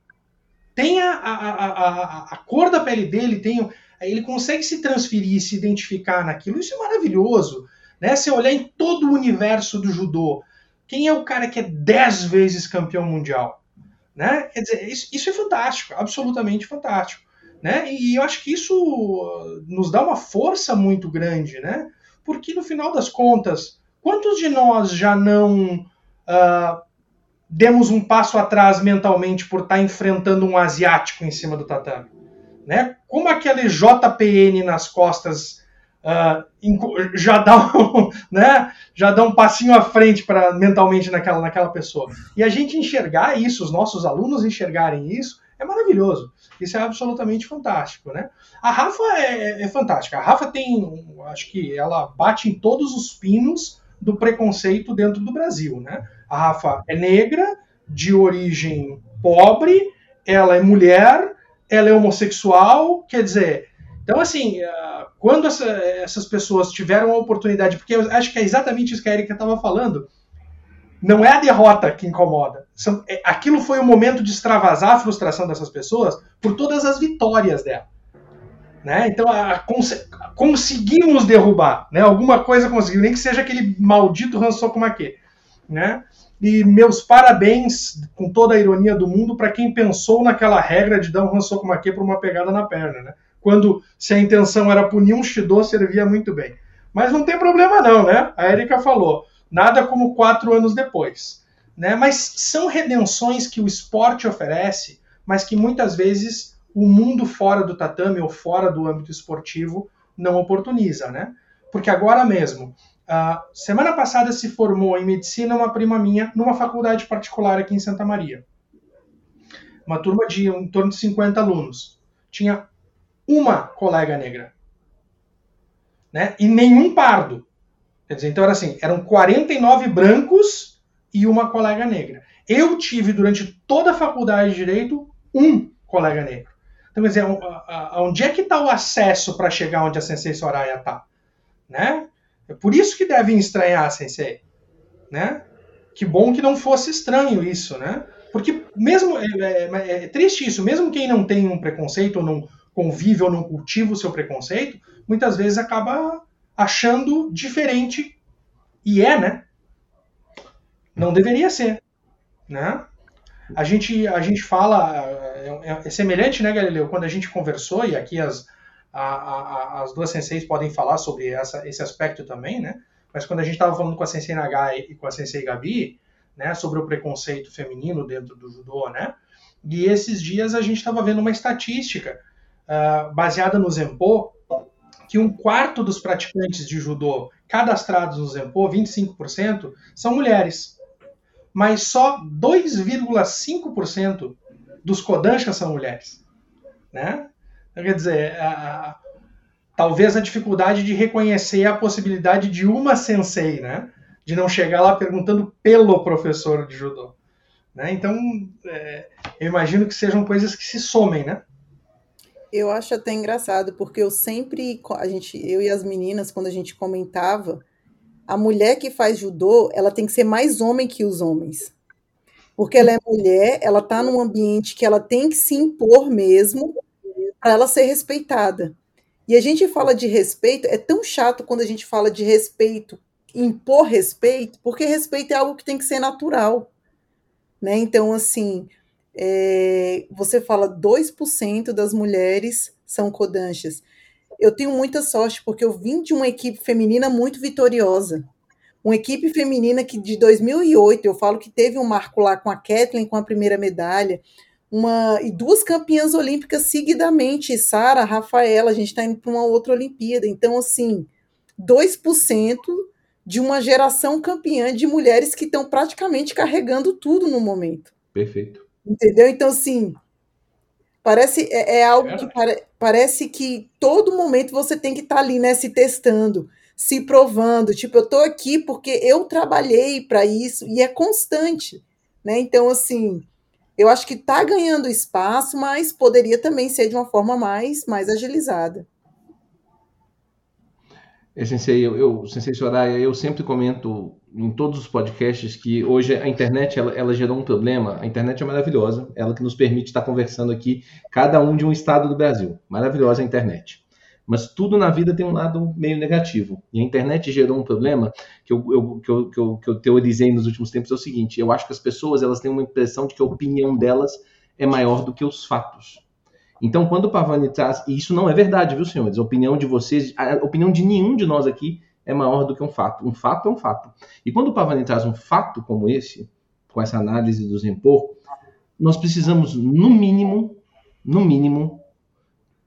tenha a, a, a, a cor da pele dele, tem, ele consegue se transferir, se identificar naquilo. Isso é maravilhoso. Né? Se olhar em todo o universo do judô, quem é o cara que é dez vezes campeão mundial? Né? Quer dizer, isso, isso é fantástico, absolutamente fantástico. Né? E eu acho que isso uh, nos dá uma força muito grande, né? Porque no final das contas, quantos de nós já não uh, demos um passo atrás mentalmente por estar enfrentando um asiático em cima do tatame. Né? Como aquele JPN nas costas uh, já, dá um, né? já dá um passinho à frente para mentalmente naquela, naquela pessoa. E a gente enxergar isso, os nossos alunos enxergarem isso, é maravilhoso. Isso é absolutamente fantástico, né? A Rafa é, é fantástica. A Rafa tem, acho que ela bate em todos os pinos do preconceito dentro do Brasil, né? A Rafa é negra, de origem pobre, ela é mulher, ela é homossexual, quer dizer. Então, assim, ah, quando essa, essas pessoas tiveram a oportunidade, porque eu acho que é exatamente isso que a Erika estava falando, não é a derrota que incomoda. É, aquilo foi o momento de extravasar a frustração dessas pessoas por todas as vitórias dela. Né? Então, a, cons conseguimos derrubar. Né? Alguma coisa conseguiu, nem que seja aquele maldito Hansoku Make. Né? E meus parabéns, com toda a ironia do mundo, para quem pensou naquela regra de dar um Hansoku Make para uma pegada na perna, né? Quando, se a intenção era punir um Shido, servia muito bem. Mas não tem problema não, né? A Erika falou, nada como quatro anos depois. Né? Mas são redenções que o esporte oferece, mas que muitas vezes o mundo fora do tatame ou fora do âmbito esportivo não oportuniza, né? Porque agora mesmo, semana passada se formou em medicina uma prima minha numa faculdade particular aqui em Santa Maria. Uma turma de em torno de 50 alunos. Tinha uma colega negra. Né? E nenhum pardo. Quer dizer, então era assim, eram 49 brancos e uma colega negra. Eu tive durante toda a faculdade de direito um colega negro. Então, quer dizer, onde é que está o acesso para chegar onde a Sensei Soraya está? Né? É por isso que devem estranhar, sensei. Né? Que bom que não fosse estranho isso, né? Porque mesmo é, é, é triste isso, mesmo quem não tem um preconceito ou não convive ou não cultiva o seu preconceito, muitas vezes acaba achando diferente e é, né? Não deveria ser, né? A gente a gente fala é, é semelhante, né, Galileu? Quando a gente conversou e aqui as a, a, as duas senseis podem falar sobre essa, esse aspecto também, né? Mas quando a gente estava falando com a sensei Nagai e com a sensei Gabi, né, sobre o preconceito feminino dentro do judô, né? E esses dias a gente estava vendo uma estatística uh, baseada no Zenpo, que um quarto dos praticantes de judô cadastrados no Zenpo, 25%, são mulheres. Mas só 2,5% dos Kodansha são mulheres. Né? Então, quer dizer, a, talvez a dificuldade de reconhecer a possibilidade de uma sensei, né? De não chegar lá perguntando pelo professor de judô. Né? Então, é, eu imagino que sejam coisas que se somem, né? Eu acho até engraçado, porque eu sempre, a gente, eu e as meninas, quando a gente comentava, a mulher que faz judô, ela tem que ser mais homem que os homens. Porque ela é mulher, ela está num ambiente que ela tem que se impor mesmo, para ela ser respeitada. E a gente fala de respeito, é tão chato quando a gente fala de respeito, impor respeito, porque respeito é algo que tem que ser natural. Né? Então, assim, é, você fala 2% das mulheres são codanchas. Eu tenho muita sorte, porque eu vim de uma equipe feminina muito vitoriosa. Uma equipe feminina que de 2008, eu falo que teve um marco lá com a Kathleen com a primeira medalha, uma e duas campeãs olímpicas seguidamente, Sara, Rafaela, a gente está indo para uma outra Olimpíada. Então, assim, 2% de uma geração campeã de mulheres que estão praticamente carregando tudo no momento. Perfeito. Entendeu? Então, assim, parece é, é algo que pare, parece que todo momento você tem que estar tá ali, né, se testando, se provando. Tipo, eu tô aqui porque eu trabalhei para isso e é constante, né? Então, assim, eu acho que está ganhando espaço, mas poderia também ser de uma forma mais, mais agilizada. É, sensei, eu, eu, sensei Soraya, eu sempre comento em todos os podcasts que hoje a internet ela, ela, gerou um problema. A internet é maravilhosa, ela que nos permite estar conversando aqui, cada um de um estado do Brasil. Maravilhosa a internet. Mas tudo na vida tem um lado meio negativo. E a internet gerou um problema que eu, eu, que eu, que eu, que eu teorizei nos últimos tempos, é o seguinte, eu acho que as pessoas elas têm uma impressão de que a opinião delas é maior do que os fatos. Então, quando o Pavani traz, e isso não é verdade, viu, senhores? A opinião de vocês, a opinião de nenhum de nós aqui é maior do que um fato. Um fato é um fato. E quando o Pavani traz um fato como esse, com essa análise do Zempor, nós precisamos, no mínimo, no mínimo,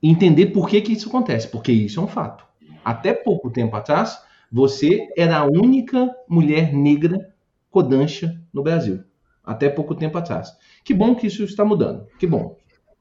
entender por que, que isso acontece, porque isso é um fato. Até pouco tempo atrás, você era a única mulher negra codancha no Brasil. Até pouco tempo atrás. Que bom que isso está mudando. Que bom.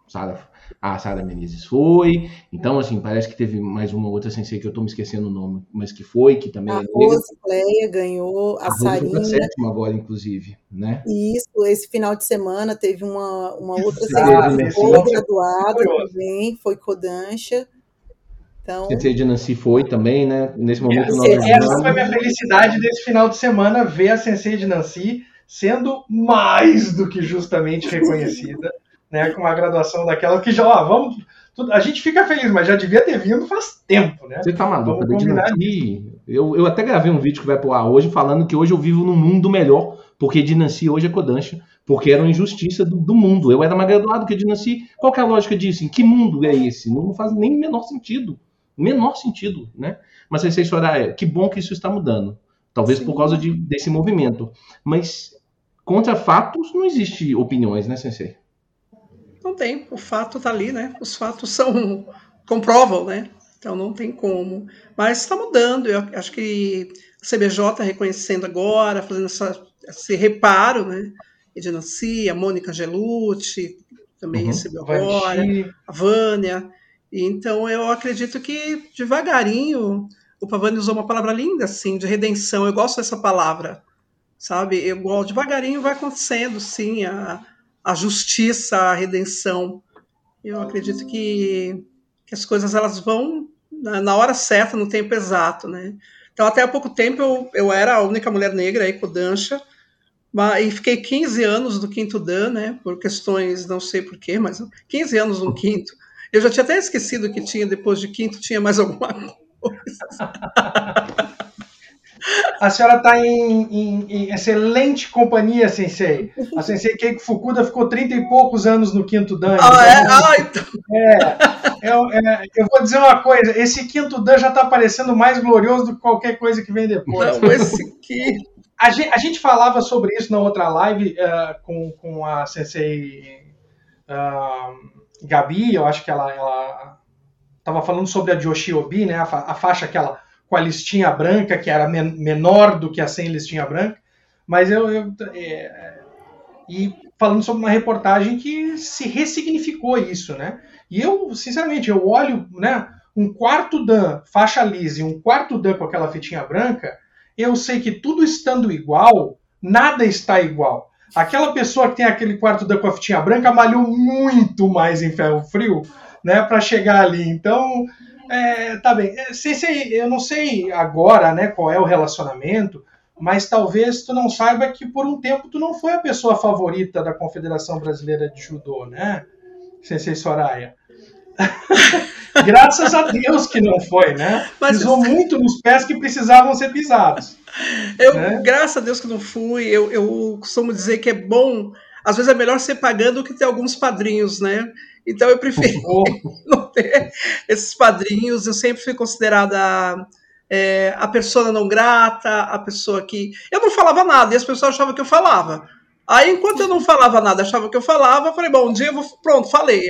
Sara a Sara Menezes foi. Então, assim, parece que teve mais uma outra sensei que eu tô me esquecendo o nome, mas que foi, que também a é Rose Cleia ganhou, a, a Sarinha. sétima agora, inclusive, né? Isso, esse final de semana teve uma, uma outra sensei foi graduada também, foi Kodansha. Então... Sensei de Nancy foi também, né? Nesse momento nós Essa foi a minha felicidade desse final de semana, ver a Sensei de Nancy sendo mais do que justamente reconhecida né, com uma graduação daquela que já, ó, vamos. Tudo, a gente fica feliz, mas já devia ter vindo faz tempo, né? Você tá maluco, Dinastia. Eu, eu até gravei um vídeo que vai pro ar hoje falando que hoje eu vivo num mundo melhor, porque Dinastia hoje é Kodansha, porque era uma injustiça do, do, mundo. Eu era mais graduado que Dinastia. Qual que é a lógica disso? Em que mundo é esse? Não faz nem menor sentido. Menor sentido, né? Mas aí vocês é que bom que isso está mudando. Talvez Sim. por causa de, desse movimento. Mas contra fatos não existe opiniões, né, Sensei? Não tem, o fato está ali, né? Os fatos são comprovam, né? Então não tem como. Mas está mudando. Eu acho que a CBJ está reconhecendo agora, fazendo essa, esse reparo, né? Edinanci, a Mônica Gelucci também uhum. recebeu agora, a Vânia. E, então eu acredito que devagarinho o Pavani usou uma palavra linda, assim, de redenção. Eu gosto dessa palavra, sabe? Eu, devagarinho vai acontecendo, sim, a, a justiça, a redenção. Eu acredito que, que as coisas elas vão na, na, hora certa, no tempo exato, né? Então, até há pouco tempo, eu, eu era a única mulher negra aí com dancha, e fiquei 15 anos no quinto dan, né? Por questões, não sei porquê, mas 15 anos no quinto. Eu já tinha até esquecido que tinha, depois de quinto, tinha mais alguma coisa. A senhora está em, em, em, excelente companhia, Sensei. A Sensei Keiko Fukuda ficou 30 e poucos anos no quinto Dan. Ah, é? Ah, então... é, é, eu vou dizer uma coisa: esse quinto Dan já está parecendo mais glorioso do que qualquer coisa que vem depois. Não, esse aqui. A gente, a gente falava sobre isso na outra live uh, com, com a Sensei uh, Gabi, eu acho que ela estava falando sobre a Joshiobi, né, a, fa a faixa que ela com a listinha branca, que era men menor do que a sem listinha branca, mas eu. eu é, e falando sobre uma reportagem que se ressignificou isso, né? E eu, sinceramente, eu olho, né? Um quarto dan faixa lisa e um quarto dan com aquela fitinha branca, eu sei que tudo estando igual, nada está igual. Aquela pessoa que tem aquele quarto dan com a fitinha branca malhou muito mais em ferro frio, né, para chegar ali. Então, é, tá bem. É, sei, sei, eu não sei agora, né, qual é o relacionamento, mas talvez tu não saiba que por um tempo tu não foi a pessoa favorita da Confederação Brasileira de Judô, né, Sensei Soraya? Graças a Deus que não foi, né? Mas Pisou eu... muito nos pés que precisavam ser pisados. Eu, né? graças a Deus que não fui. Eu, eu costumo dizer que é bom, às vezes é melhor ser pagando do que ter alguns padrinhos, né? Então eu prefiro não ter esses padrinhos. Eu sempre fui considerada é, a pessoa não grata, a pessoa que. Eu não falava nada e as pessoas achavam que eu falava. Aí, enquanto eu não falava nada, achava que eu falava, eu falei, bom, um dia eu vou. Pronto, falei.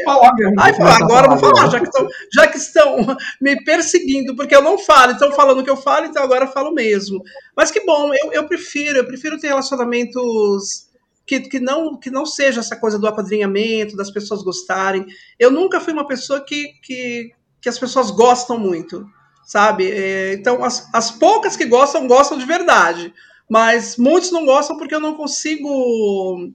Aí, falei, agora eu vou falar, já que, estão, já que estão me perseguindo, porque eu não falo, estão falando que eu falo, então agora eu falo mesmo. Mas que bom, eu, eu prefiro, eu prefiro ter relacionamentos que, que, não, que não seja essa coisa do apadrinhamento, das pessoas gostarem. Eu nunca fui uma pessoa que, que, que as pessoas gostam muito, sabe? É, então, as, as poucas que gostam, gostam de verdade. Mas muitos não gostam porque eu não consigo.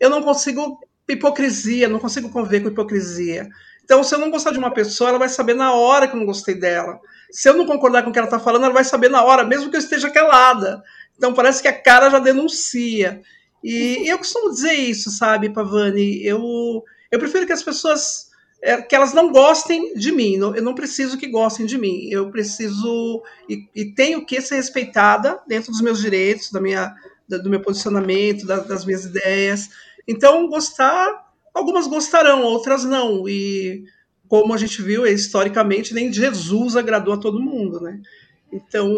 Eu não consigo hipocrisia, não consigo conviver com hipocrisia. Então, se eu não gostar de uma pessoa, ela vai saber na hora que eu não gostei dela. Se eu não concordar com o que ela está falando, ela vai saber na hora, mesmo que eu esteja calada. Então, parece que a cara já denuncia. E eu costumo dizer isso, sabe, Pavani? Eu, eu prefiro que as pessoas é, que elas não gostem de mim. Eu não preciso que gostem de mim. Eu preciso e, e tenho que ser respeitada dentro dos meus direitos, da minha, do meu posicionamento, das, das minhas ideias. Então, gostar Algumas gostarão, outras não. E como a gente viu, historicamente, nem Jesus agradou a todo mundo, né? Então,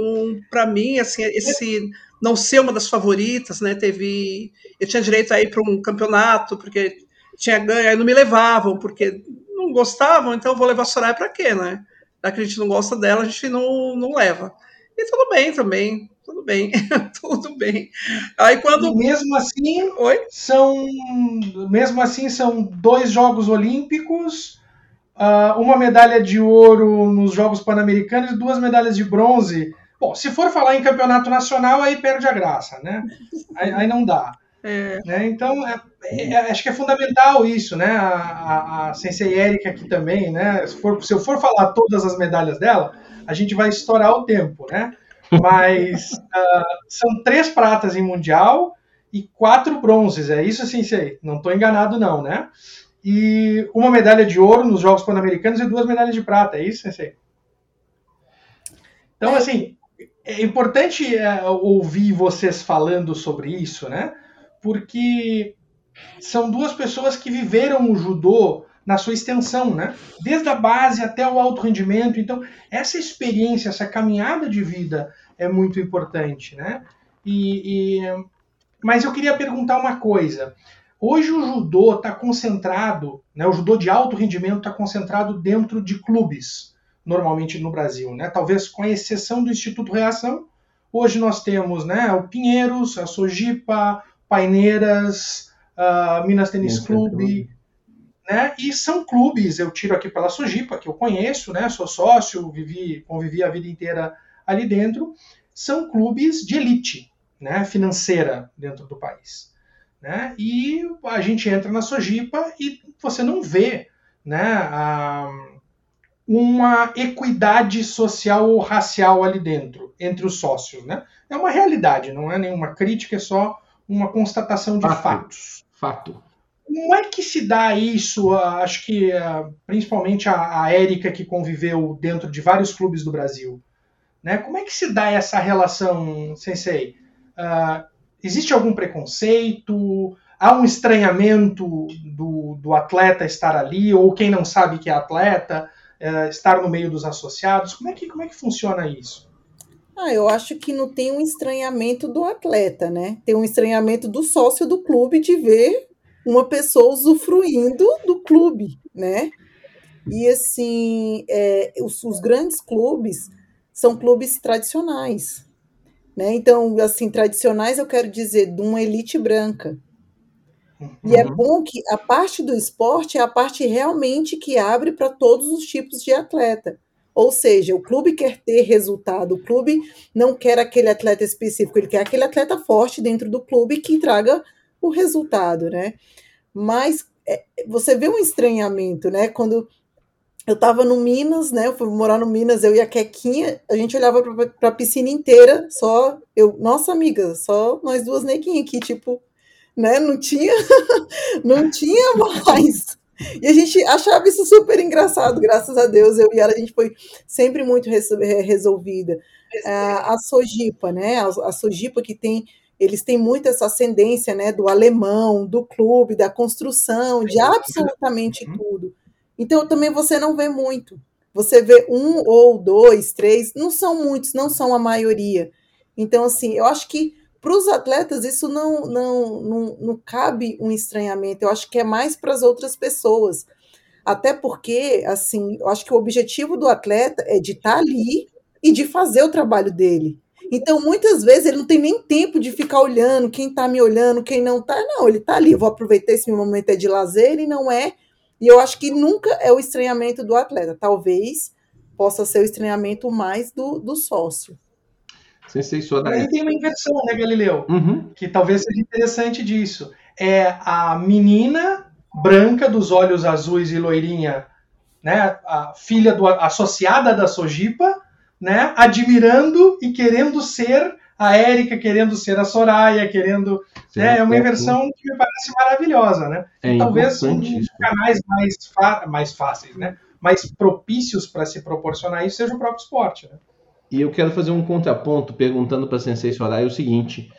para mim, assim, esse não ser uma das favoritas, né? Teve, eu tinha direito a ir para um campeonato porque tinha ganho, aí não me levavam porque não gostavam, então eu vou levar a Soraya para quê, né? Já que a gente não gosta dela, a gente não, não leva. E tudo bem também tudo bem, tudo bem. Aí quando. mesmo assim, Oi? são. Mesmo assim, são dois Jogos Olímpicos, uh, uma medalha de ouro nos Jogos Pan-Americanos e duas medalhas de bronze. Bom, se for falar em campeonato nacional, aí perde a graça, né? Aí, aí não dá. É. Né? Então, é, é, acho que é fundamental isso, né? A, a, a Sensei Erika aqui também, né? Se, for, se eu for falar todas as medalhas dela, a gente vai estourar o tempo, né? Mas uh, são três pratas em Mundial e quatro bronzes. É isso, assim, sei. Não estou enganado, não, né? E uma medalha de ouro nos Jogos Pan-Americanos e duas medalhas de prata. É isso, Sensei? Então, é. assim, é importante uh, ouvir vocês falando sobre isso, né? Porque são duas pessoas que viveram o judô na sua extensão, né? Desde a base até o alto rendimento. Então, essa experiência, essa caminhada de vida é muito importante, né? E, e... mas eu queria perguntar uma coisa. Hoje o judô está concentrado, né? O judô de alto rendimento está concentrado dentro de clubes, normalmente no Brasil, né? Talvez com exceção do Instituto Reação. Hoje nós temos, né? O Pinheiros, a Sojipa, Paineiras, uh, Minas Tênis Clube, né? E são clubes, eu tiro aqui pela Sojipa, que eu conheço, né? Sou sócio, vivi, convivi a vida inteira ali dentro, são clubes de elite, né? Financeira dentro do país. Né? E a gente entra na Sojipa e você não vê, né? A, uma equidade social ou racial ali dentro, entre os sócios, né? É uma realidade, não é nenhuma crítica, é só uma constatação de Fato. fatos. Fato. Como é que se dá isso? Acho que principalmente a, a Érica, que conviveu dentro de vários clubes do Brasil. Né? Como é que se dá essa relação, Sensei? Uh, existe algum preconceito? Há um estranhamento do, do atleta estar ali? Ou quem não sabe que é atleta, uh, estar no meio dos associados? Como é que, como é que funciona isso? Ah, eu acho que não tem um estranhamento do atleta, né? Tem um estranhamento do sócio do clube de ver uma pessoa usufruindo do clube, né? E assim, é, os, os, grandes clubes são clubes tradicionais, né? Então, assim, tradicionais eu quero dizer de uma elite branca. Uhum. E é uhum. bom que a parte do esporte é a parte realmente que abre para todos os tipos de atleta. Ou seja, o clube quer ter resultado, o clube não quer aquele atleta específico, ele quer aquele atleta forte dentro do clube que traga o resultado, né? Mas é, você vê um estranhamento, né? Quando eu estava no Minas, né? Eu fui morar no Minas, eu e a Quequinha, a gente olhava para a piscina inteira, só eu, nossa amiga, só nós duas neguinhas aqui, tipo, né? Não tinha, não tinha mais. E a gente achava isso super engraçado, graças a Deus, eu e ela, a gente foi sempre muito resolvida. A, a Sojipa, né? A, a Sojipa que tem eles têm muito essa ascendência né, do alemão, do clube, da construção, de absolutamente uhum. tudo. Então também você não vê muito. Você vê um ou dois, três, não são muitos, não são a maioria. Então, assim, eu acho que para os atletas isso não, não, não, não cabe um estranhamento. Eu acho que é mais para as outras pessoas. Até porque, assim, eu acho que o objetivo do atleta é de estar tá ali e de fazer o trabalho dele. Então, muitas vezes, ele não tem nem tempo de ficar olhando quem está me olhando, quem não está. Não, ele está ali. Vou aproveitar esse momento é de lazer e não é. E eu acho que nunca é o estranhamento do atleta. Talvez possa ser o estranhamento mais do, do sócio. Sensei Soda. Aí tem uma inversão, né, Galileu? Uhum. Que talvez seja interessante disso. É a menina branca dos olhos azuis e loirinha, né, a filha do associada da Sojipa, né, admirando e querendo ser a Érica, querendo ser a Soraya, querendo, né, é uma inversão que me parece maravilhosa, né? É talvez um dos canais mais, mais fáceis, né, mais propícios para se proporcionar isso seja o próprio esporte, né? E eu quero fazer um contraponto perguntando para Sensei Soraya o seguinte.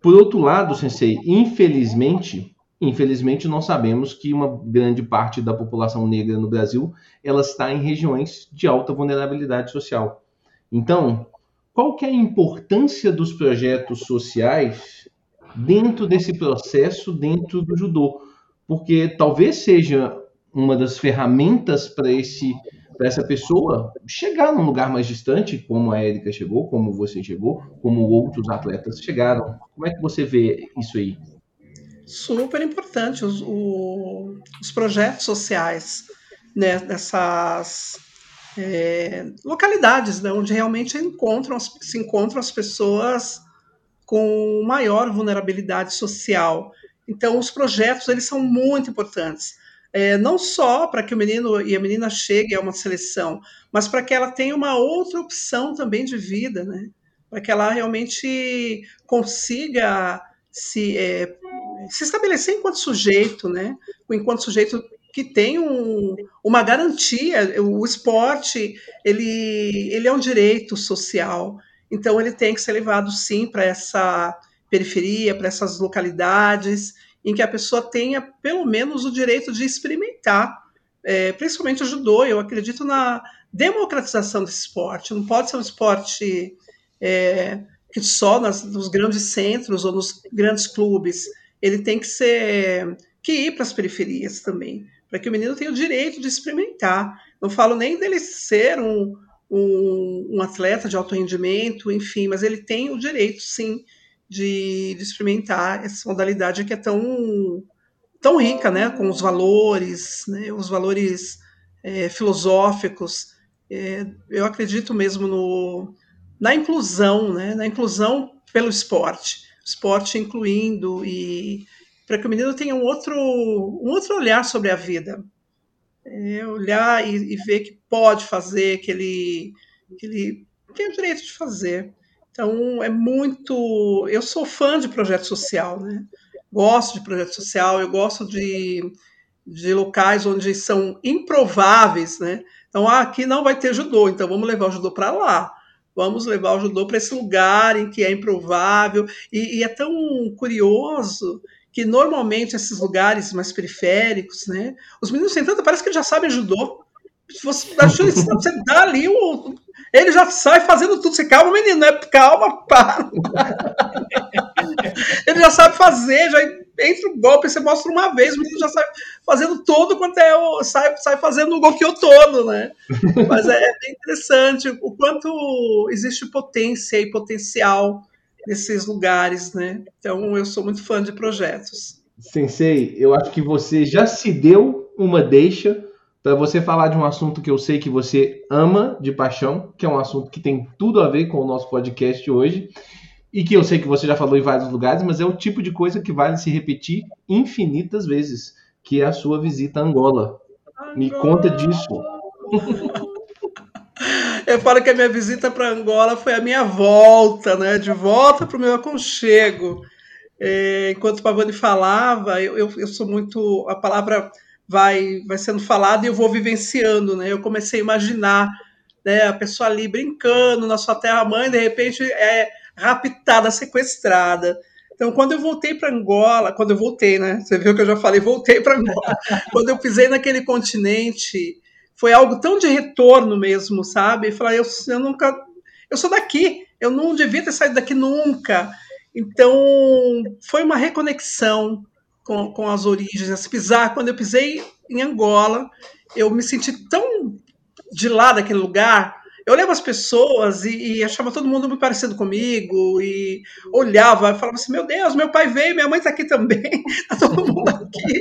Por outro lado, Sensei, infelizmente, infelizmente nós sabemos que uma grande parte da população negra no Brasil, ela está em regiões de alta vulnerabilidade social. Então, qual que é a importância dos projetos sociais dentro desse processo, dentro do judô? Porque talvez seja uma das ferramentas para esse para essa pessoa chegar num lugar mais distante, como a Érica chegou, como você chegou, como outros atletas chegaram. Como é que você vê isso aí? Super importante os, o- os projetos sociais né, dessas é, localidades, né, onde realmente encontram se encontram as pessoas com maior vulnerabilidade social. Então, os projetos eles são muito importantes. É, não só para que o menino e a menina cheguem a uma seleção, mas para que ela tenha uma outra opção também de vida, né? para que ela realmente consiga se, é, se estabelecer enquanto sujeito, né? enquanto sujeito que tem um, uma garantia. O esporte ele, ele é um direito social, então ele tem que ser levado sim para essa periferia, para essas localidades em que a pessoa tenha pelo menos o direito de experimentar, é, principalmente o judô. Eu acredito na democratização desse esporte. Não pode ser um esporte é, que só nas, nos grandes centros ou nos grandes clubes. Ele tem que ser que ir para as periferias também, para que o menino tenha o direito de experimentar. Não falo nem dele ser um, um, um atleta de alto rendimento, enfim, mas ele tem o direito, sim, de, de, experimentar essa modalidade que é tão, tão rica, né, com os valores, né, os valores é, filosóficos. É, eu acredito mesmo no, na inclusão, né, na inclusão pelo esporte, esporte incluindo e para que o menino tenha um outro, um outro olhar sobre a vida, é, olhar e, e, ver que pode fazer, que ele, que ele tem o direito de fazer. Então, é muito. Eu sou fã de projeto social, né? Gosto de projeto social, eu gosto de, de locais onde são improváveis, né? Então, ah, aqui não vai ter judô, então vamos levar o judô para lá. Vamos levar o judô para esse lugar em que é improvável. E, e, é tão curioso que normalmente esses lugares mais periféricos, né? Os meninos sem tanto, parece que já sabem judô. Você, você dá ali o, ele já sai fazendo tudo. Você calma, menino, né? Calma, para. ele já sabe fazer, já entra o golpe, você mostra uma vez, o menino já sai fazendo todo quanto é o. sai, sai fazendo o golpe todo, né? Mas é, é interessante o quanto existe potência e potencial nesses lugares, né? Então eu sou muito fã de projetos. Sensei, eu acho que você já se deu uma deixa para você falar de um assunto que eu sei que você ama de paixão, que é um assunto que tem tudo a ver com o nosso podcast hoje, e que eu sei que você já falou em vários lugares, mas é o tipo de coisa que vale se repetir infinitas vezes, que é a sua visita a Angola. Angola. Me conta disso. Eu falo que a minha visita para Angola foi a minha volta, né? De volta para o meu aconchego. É, enquanto o Pavani falava, eu, eu, eu sou muito. A palavra vai, vai sendo falado e eu vou vivenciando, né? Eu comecei a imaginar né, a pessoa ali brincando na sua terra-mãe, de repente é raptada, sequestrada. Então, quando eu voltei para Angola, quando eu voltei, né? Você viu que eu já falei, voltei para Angola. quando eu pisei naquele continente, foi algo tão de retorno mesmo, sabe? Falar, eu, eu nunca. Eu sou daqui, eu não devia ter saído daqui nunca. Então, foi uma reconexão, com, com as origens. Pisar, quando eu pisei em Angola, eu me senti tão de lá daquele lugar. Eu olhava as pessoas e, e, achava todo mundo muito parecido comigo e olhava e falava assim, meu Deus, meu pai veio, minha mãe está aqui também, está todo mundo aqui.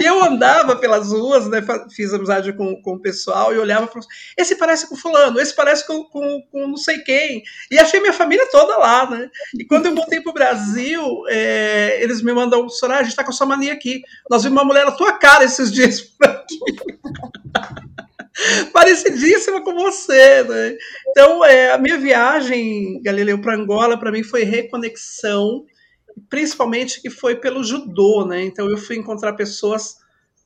e eu andava pelas ruas, né, fiz amizade com, com o pessoal e olhava e falava esse parece com fulano, esse parece com, com, com, não sei quem. E achei minha família toda lá, né? E quando eu voltei para o Brasil, é, eles me mandam, Soraya, a gente está com a sua mania aqui. Nós vimos uma mulher na tua cara esses dias por aqui. parecidíssima com você, né? Então, é, a minha viagem, Galileu, para Angola, para mim foi reconexão, principalmente que foi pelo judô, né? Então, eu fui encontrar pessoas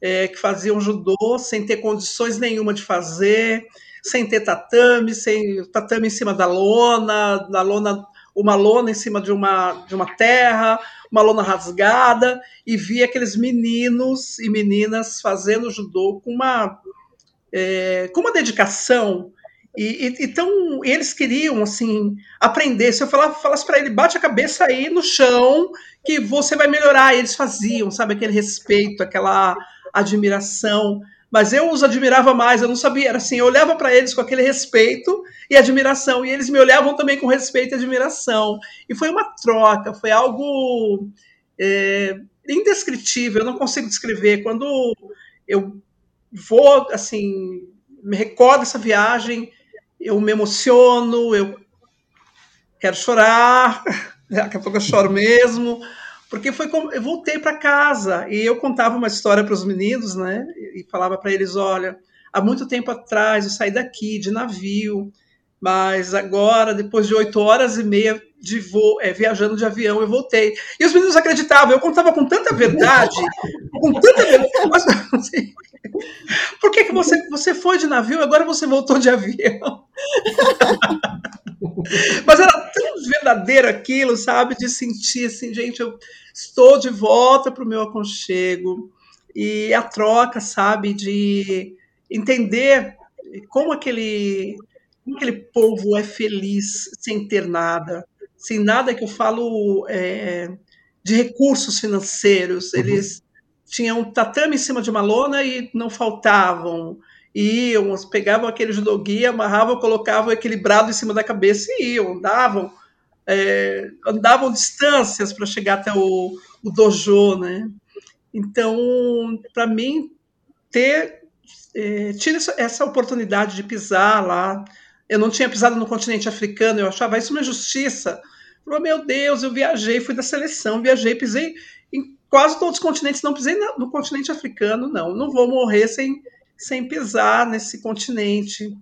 é, que faziam judô sem ter condições nenhuma de fazer, sem ter tatame, sem tatame em cima da lona, da lona uma lona em cima de uma, de uma terra, uma lona rasgada, e vi aqueles meninos e meninas fazendo judô com uma é, com uma dedicação e, então eles queriam assim aprender. Se eu falar, falasse para ele, bate a cabeça aí no chão que você vai melhorar. E eles faziam, sabe, aquele respeito, aquela admiração. Mas eu os admirava mais, eu não sabia, era assim, eu olhava para eles com aquele respeito e admiração, e eles me olhavam também com respeito e admiração. E foi uma troca, foi algo é, indescritível, eu não consigo descrever. Quando eu vou, assim, me recordo dessa viagem, eu me emociono, eu quero chorar, daqui a pouco eu choro mesmo, porque foi como eu voltei para casa e eu contava uma história para os meninos, né? E falava para eles, olha, há muito tempo atrás eu saí daqui de navio, mas agora, depois de oito horas e meia de voo, é, viajando de avião, eu voltei. E os meninos acreditavam, eu contava com tanta verdade, com tanta verdade, mas, assim, por que, que você, você foi de navio e agora você voltou de avião? Mas era tão verdadeiro aquilo, sabe? De sentir assim, gente, eu estou de volta para o meu aconchego. E a troca, sabe? De entender como aquele, como aquele povo é feliz sem ter nada. Sem nada que eu falo é, de recursos financeiros. Uhum. Eles tinha um tatame em cima de uma lona e não faltavam. Iam, pegavam aquele judogi, amarravam, colocavam equilibrado em cima da cabeça e iam, andavam, é, andavam distâncias para chegar até o, o dojo, né? Então, para mim, ter é, essa oportunidade de pisar lá, eu não tinha pisado no continente africano, eu achava isso uma injustiça. Falei, meu Deus, eu viajei, fui da seleção, viajei, pisei quase todos os continentes, não pisei no continente africano, não. Não vou morrer sem, sem pisar nesse continente.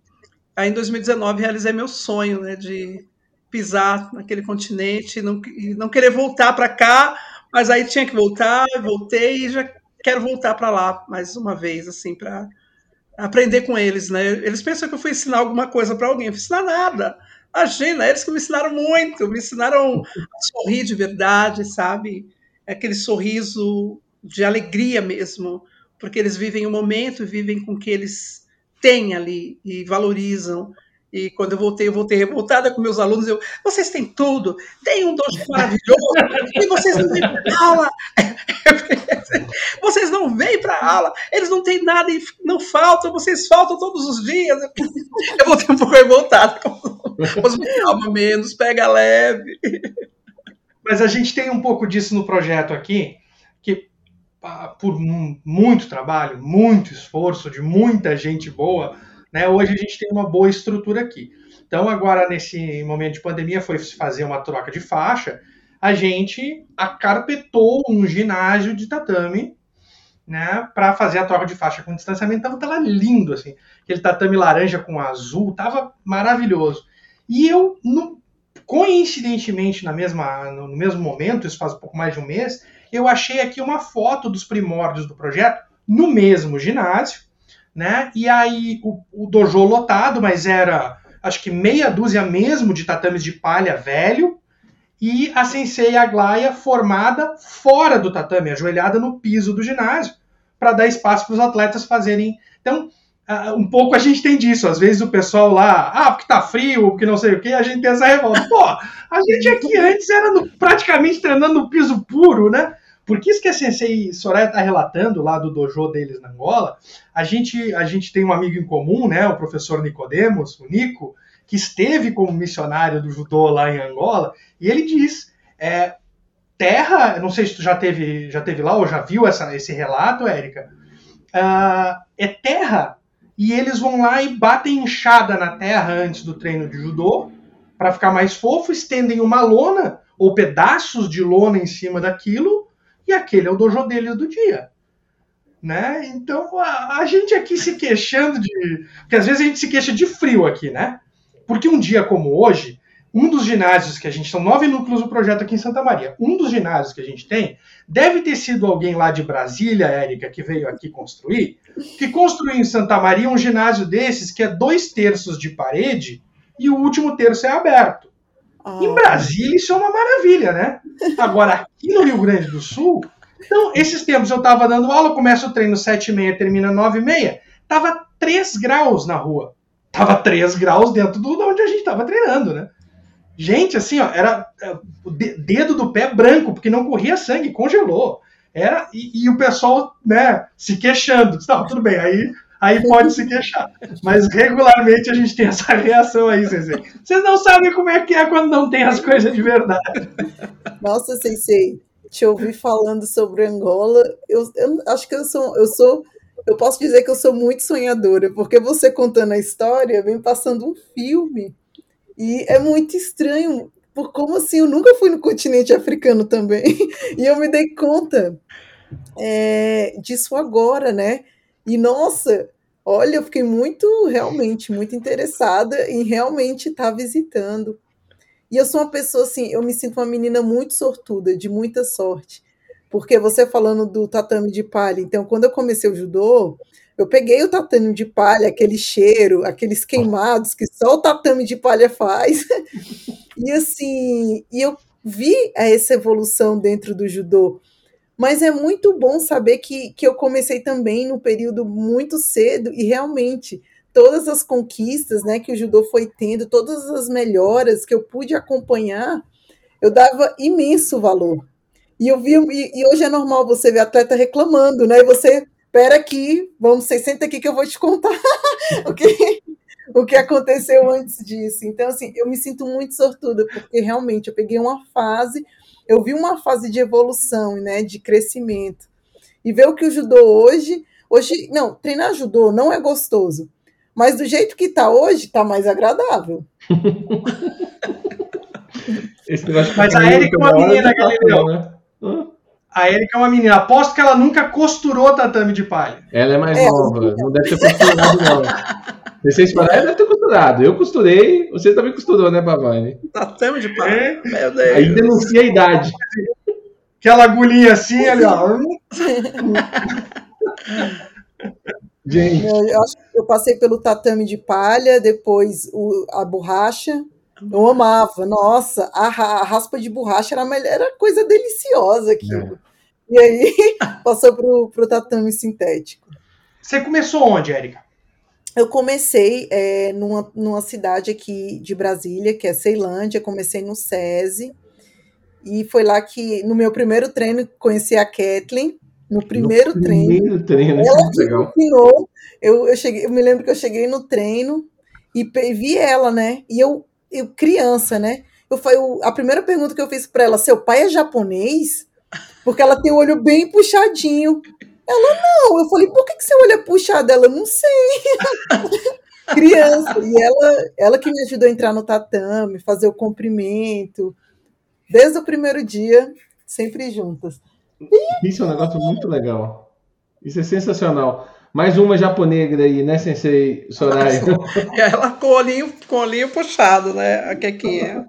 Aí em 2019 realizei meu sonho, né, de pisar naquele continente e não, e não querer voltar para cá, mas aí tinha que voltar, voltei e já quero voltar para lá mais uma vez, assim, para aprender com eles, né? Eles pensam que eu fui ensinar alguma coisa para alguém, eu fui ensinar nada. Imagina, eles que me ensinaram muito, me ensinaram a sorrir de verdade, sabe? aquele sorriso de alegria mesmo, porque eles vivem o momento, vivem com o que eles têm ali e valorizam. E quando eu voltei, eu voltei revoltada com meus alunos. Eu, vocês têm tudo, tem um dojo maravilhoso, e vocês não vêm para aula. vocês não vêm para aula, eles não têm nada e não faltam, vocês faltam todos os dias. Eu voltei um pouco revoltada. Mas calma menos, pega leve. Mas a gente tem um pouco disso no projeto aqui, que por muito trabalho, muito esforço de muita gente boa, né, hoje a gente tem uma boa estrutura aqui. Então, agora, nesse momento de pandemia, foi fazer uma troca de faixa, a gente acarpetou um ginásio de tatame né, para fazer a troca de faixa com distanciamento. Então, tava lindo, assim. Aquele tatame laranja com azul, tava maravilhoso. E eu, Coincidentemente, na mesma, no mesmo momento, isso faz um pouco mais de um mês, eu achei aqui uma foto dos primórdios do projeto no mesmo ginásio, né? E aí o, o dojo lotado, mas era acho que meia dúzia mesmo de tatames de palha velho, e a Sensei Aglaia formada fora do tatame, ajoelhada no piso do ginásio, para dar espaço para os atletas fazerem. Então, Uh, um pouco a gente tem disso. Às vezes o pessoal lá, ah, porque tá frio, porque não sei o que, a gente tem essa revolta. Pô, a gente aqui antes era no, praticamente treinando no piso puro, né? Porque isso que a Sensei Soraya está relatando lá do dojo deles na Angola, a gente, a gente tem um amigo em comum, né, o professor Nicodemos, o Nico, que esteve como missionário do judô lá em Angola, e ele diz, é, terra, não sei se tu já teve, já teve lá ou já viu essa, esse relato, Érica, uh, é terra, e eles vão lá e batem enxada na terra antes do treino de judô, para ficar mais fofo, estendem uma lona, ou pedaços de lona em cima daquilo, e aquele é o dojo deles do dia. Né? Então a, a gente aqui se queixando de. Porque às vezes a gente se queixa de frio aqui, né? Porque um dia como hoje, um dos ginásios que a gente. São nove núcleos do projeto aqui em Santa Maria. Um dos ginásios que a gente tem deve ter sido alguém lá de Brasília, Érica, que veio aqui construir, que construiu em Santa Maria um ginásio desses que é dois terços de parede e o último terço é aberto. Ah. Em Brasília, isso é uma maravilha, né? Agora, aqui no Rio Grande do Sul. Então, esses tempos eu estava dando aula, começa o treino 7 e meia, termina 9 e meia. Tava 3 graus na rua. Tava 3 graus dentro do onde a gente estava treinando, né? Gente, assim, ó, era é, o dedo do pé branco, porque não corria sangue, congelou. Era, e, e o pessoal, né, se queixando. Não, tudo bem, aí aí pode se queixar. Mas regularmente a gente tem essa reação aí, Sensei. Vocês não sabem como é que é quando não tem as coisas de verdade. Nossa, Sensei, te ouvir falando sobre Angola, eu, eu acho que eu sou, eu sou, eu posso dizer que eu sou muito sonhadora, porque você contando a história, vem passando um filme. E é muito estranho, por como assim, eu nunca fui no continente africano também. E eu me dei conta é, disso agora, né? E nossa, olha, eu fiquei muito, realmente, muito interessada em realmente estar tá visitando. E eu sou uma pessoa assim, eu me sinto uma menina muito sortuda, de muita sorte. Porque você falando do tatame de palha, então quando eu comecei o judô, eu peguei o tatame de palha, aquele cheiro, aqueles queimados que só o tatame de palha faz. e assim, e eu vi essa evolução dentro do judô. Mas é muito bom saber que, que eu comecei também no período muito cedo e realmente todas as conquistas né, que o judô foi tendo, todas as melhoras que eu pude acompanhar, eu dava imenso valor. E eu vi, e, e hoje é normal você ver atleta reclamando, né? E você, espera aqui, vamos, você senta aqui que eu vou te contar o que, o que aconteceu antes disso. Então, assim, eu me sinto muito sortuda, porque realmente eu peguei uma fase eu vi uma fase de evolução, né, de crescimento. E ver o que o judô hoje, hoje, não, treinar judô não é gostoso, mas do jeito que está hoje, está mais agradável. mas a Erika é uma menina, Galileu. Né? A Erika é uma menina. Aposto que ela nunca costurou tatame de palha. Ela é mais é, nova. Não deve ter costurado, não. Vocês falaram, deve ter costurado. Eu costurei, você também costurou, né, Pavani? Tatame de palha. É. Meu Deus. Aí denuncia a idade. Aquela agulhinha assim, ali, ó. Gente. Eu, acho que eu passei pelo tatame de palha, depois o, a borracha. Eu amava, nossa, a, a raspa de borracha era, era coisa deliciosa aquilo. É. E aí passou pro, pro tatame sintético. Você começou onde, Érica? Eu comecei é, numa, numa cidade aqui de Brasília, que é Ceilândia, comecei no SESI, e foi lá que, no meu primeiro treino, conheci a Kathleen, no primeiro no treino. Primeiro treino, ela que legal. ensinou, eu, eu, cheguei, eu me lembro que eu cheguei no treino e vi ela, né, e eu, eu criança, né, eu, eu, a primeira pergunta que eu fiz para ela, seu pai é japonês? Porque ela tem o olho bem puxadinho. Ela, não. Eu falei, por que, que seu olho é puxado? Ela, não sei. Criança. E ela, ela que me ajudou a entrar no tatame, fazer o comprimento. Desde o primeiro dia, sempre juntas. Isso é um negócio muito legal. Isso é sensacional. Mais uma japonegra aí, né, Sensei Soraya? Ela com o olhinho, com o olhinho puxado, né? A Kekinha.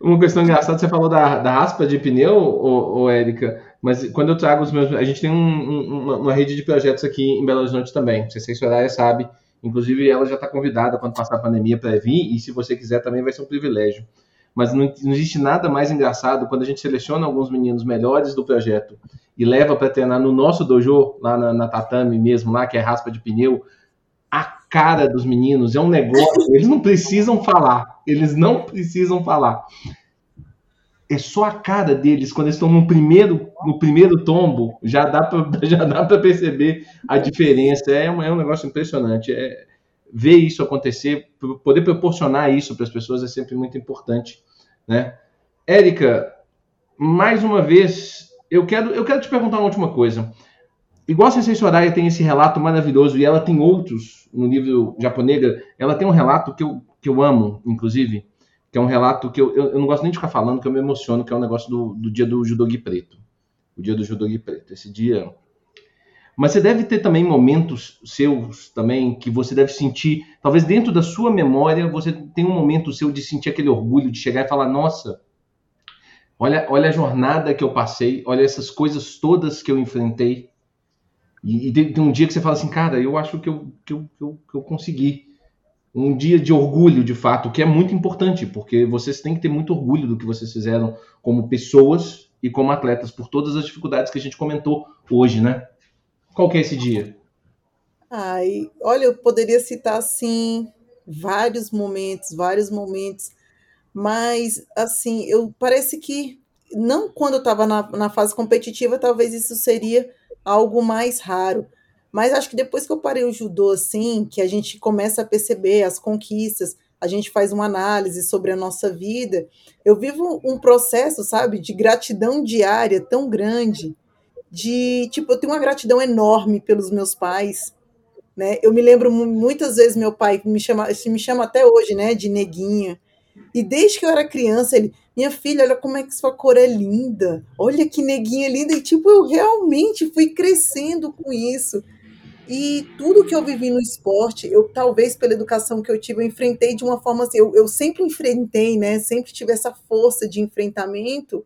Uma questão engraçada, você falou da, da raspa de pneu, ô, ô Érica. Mas quando eu trago os meus. A gente tem um, um, uma, uma, rede de projetos aqui em Belo Horizonte também. Se a Soraya sabe. Inclusive, ela já está convidada quando passar a pandemia para vir. E se você quiser, também vai ser um privilégio. Mas não, não, existe nada mais engraçado quando a gente seleciona alguns meninos melhores do projeto e leva para treinar no nosso dojo, lá na, na, tatame mesmo, lá que é raspa de pneu. A cara dos meninos é um negócio. Eles não precisam falar. Eles não precisam falar é só a cara deles quando eles estão no primeiro, no primeiro tombo, já dá para já dá para perceber a diferença. É um, é um negócio impressionante. É, ver isso acontecer, poder proporcionar isso para as pessoas é sempre muito importante, né? Érica, mais uma vez, eu quero, eu quero te perguntar uma última coisa. Igual a Sensei Soraya tem esse relato maravilhoso e ela tem outros no livro Japonega, ela tem um relato que eu, que eu amo, inclusive, que é um relato que eu, eu, eu, não gosto nem de ficar falando, que eu me emociono, que é um negócio do, do dia do judogi preto. O dia do judogi preto. Esse dia. Mas você deve ter também momentos seus também que você deve sentir, talvez dentro da sua memória, você tem um momento seu de sentir aquele orgulho, de chegar e falar, nossa, olha, olha a jornada que eu passei, olha essas coisas todas que eu enfrentei. E, e tem, um dia que você fala assim, cara, eu acho que eu, que eu, que eu, que eu consegui um dia de orgulho, de fato, que é muito importante, porque vocês têm que ter muito orgulho do que vocês fizeram como pessoas e como atletas, por todas as dificuldades que a gente comentou hoje, né? Qual que é esse dia? Ai, olha, eu poderia citar, assim, vários momentos, vários momentos, mas, assim, eu parece que, não quando eu estava na, na fase competitiva, talvez isso seria algo mais raro, mas acho que depois que eu parei o judô, assim, que a gente começa a perceber as conquistas, a gente faz uma análise sobre a nossa vida, eu vivo um processo, sabe, de gratidão diária tão grande, de, tipo, eu tenho uma gratidão enorme pelos meus pais, né? Eu me lembro muitas vezes meu pai me chama, me chama até hoje, né, de neguinha. E desde que eu era criança, ele, minha filha, olha como é que sua cor é linda. Olha que neguinha linda. E tipo, eu realmente fui crescendo com isso. E tudo que eu vivi no esporte, eu talvez pela educação que eu tive, eu enfrentei de uma forma assim, eu, eu sempre enfrentei, né? Sempre tive essa força de enfrentamento,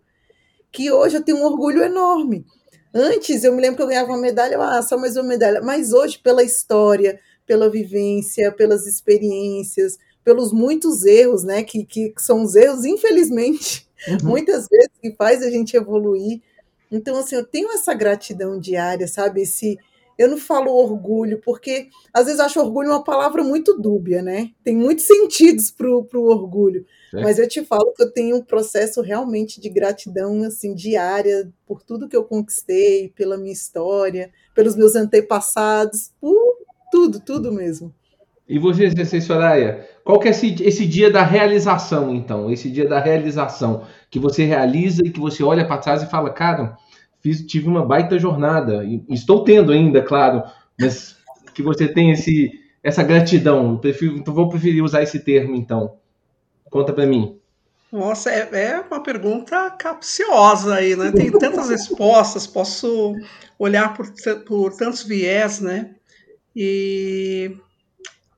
que hoje eu tenho um orgulho enorme. Antes eu me lembro que eu ganhava uma medalha, ah, só mais uma medalha. Mas hoje, pela história, pela vivência, pelas experiências, pelos muitos erros, né? Que, que são os erros, infelizmente, uhum. muitas vezes que faz a gente evoluir. Então, assim, eu tenho essa gratidão diária, sabe? Esse eu não falo orgulho, porque às vezes acho orgulho uma palavra muito dúbia, né? Tem muitos sentidos para o orgulho. É. Mas eu te falo que eu tenho um processo realmente de gratidão assim diária por tudo que eu conquistei, pela minha história, pelos meus antepassados, por tudo, tudo mesmo. E você, Soraya, qual que é esse, esse dia da realização, então? Esse dia da realização, que você realiza e que você olha para trás e fala, cara, fiz, tive uma baita jornada. E estou tendo ainda, claro, mas que você tem esse, essa gratidão. Prefiro, então vou preferir usar esse termo, então. Conta para mim. Nossa, é, é, uma pergunta capciosa aí, né? Tem tantas respostas, posso olhar por, por tantos viés, né? E.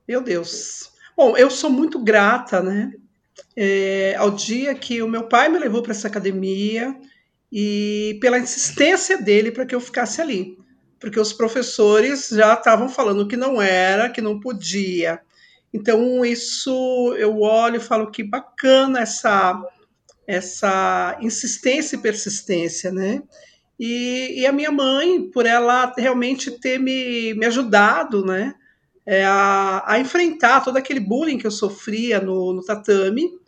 Meu Deus. Bom, eu sou muito grata, né? É, ao dia que o meu pai me levou para essa academia, e pela insistência dele para que eu ficasse ali, porque os professores já estavam falando que não era, que não podia. Então isso eu olho e falo que bacana essa essa insistência e persistência, né? E, e a minha mãe, por ela realmente ter me, me ajudado, né? É, a, a enfrentar todo aquele bullying que eu sofria no, no tatame,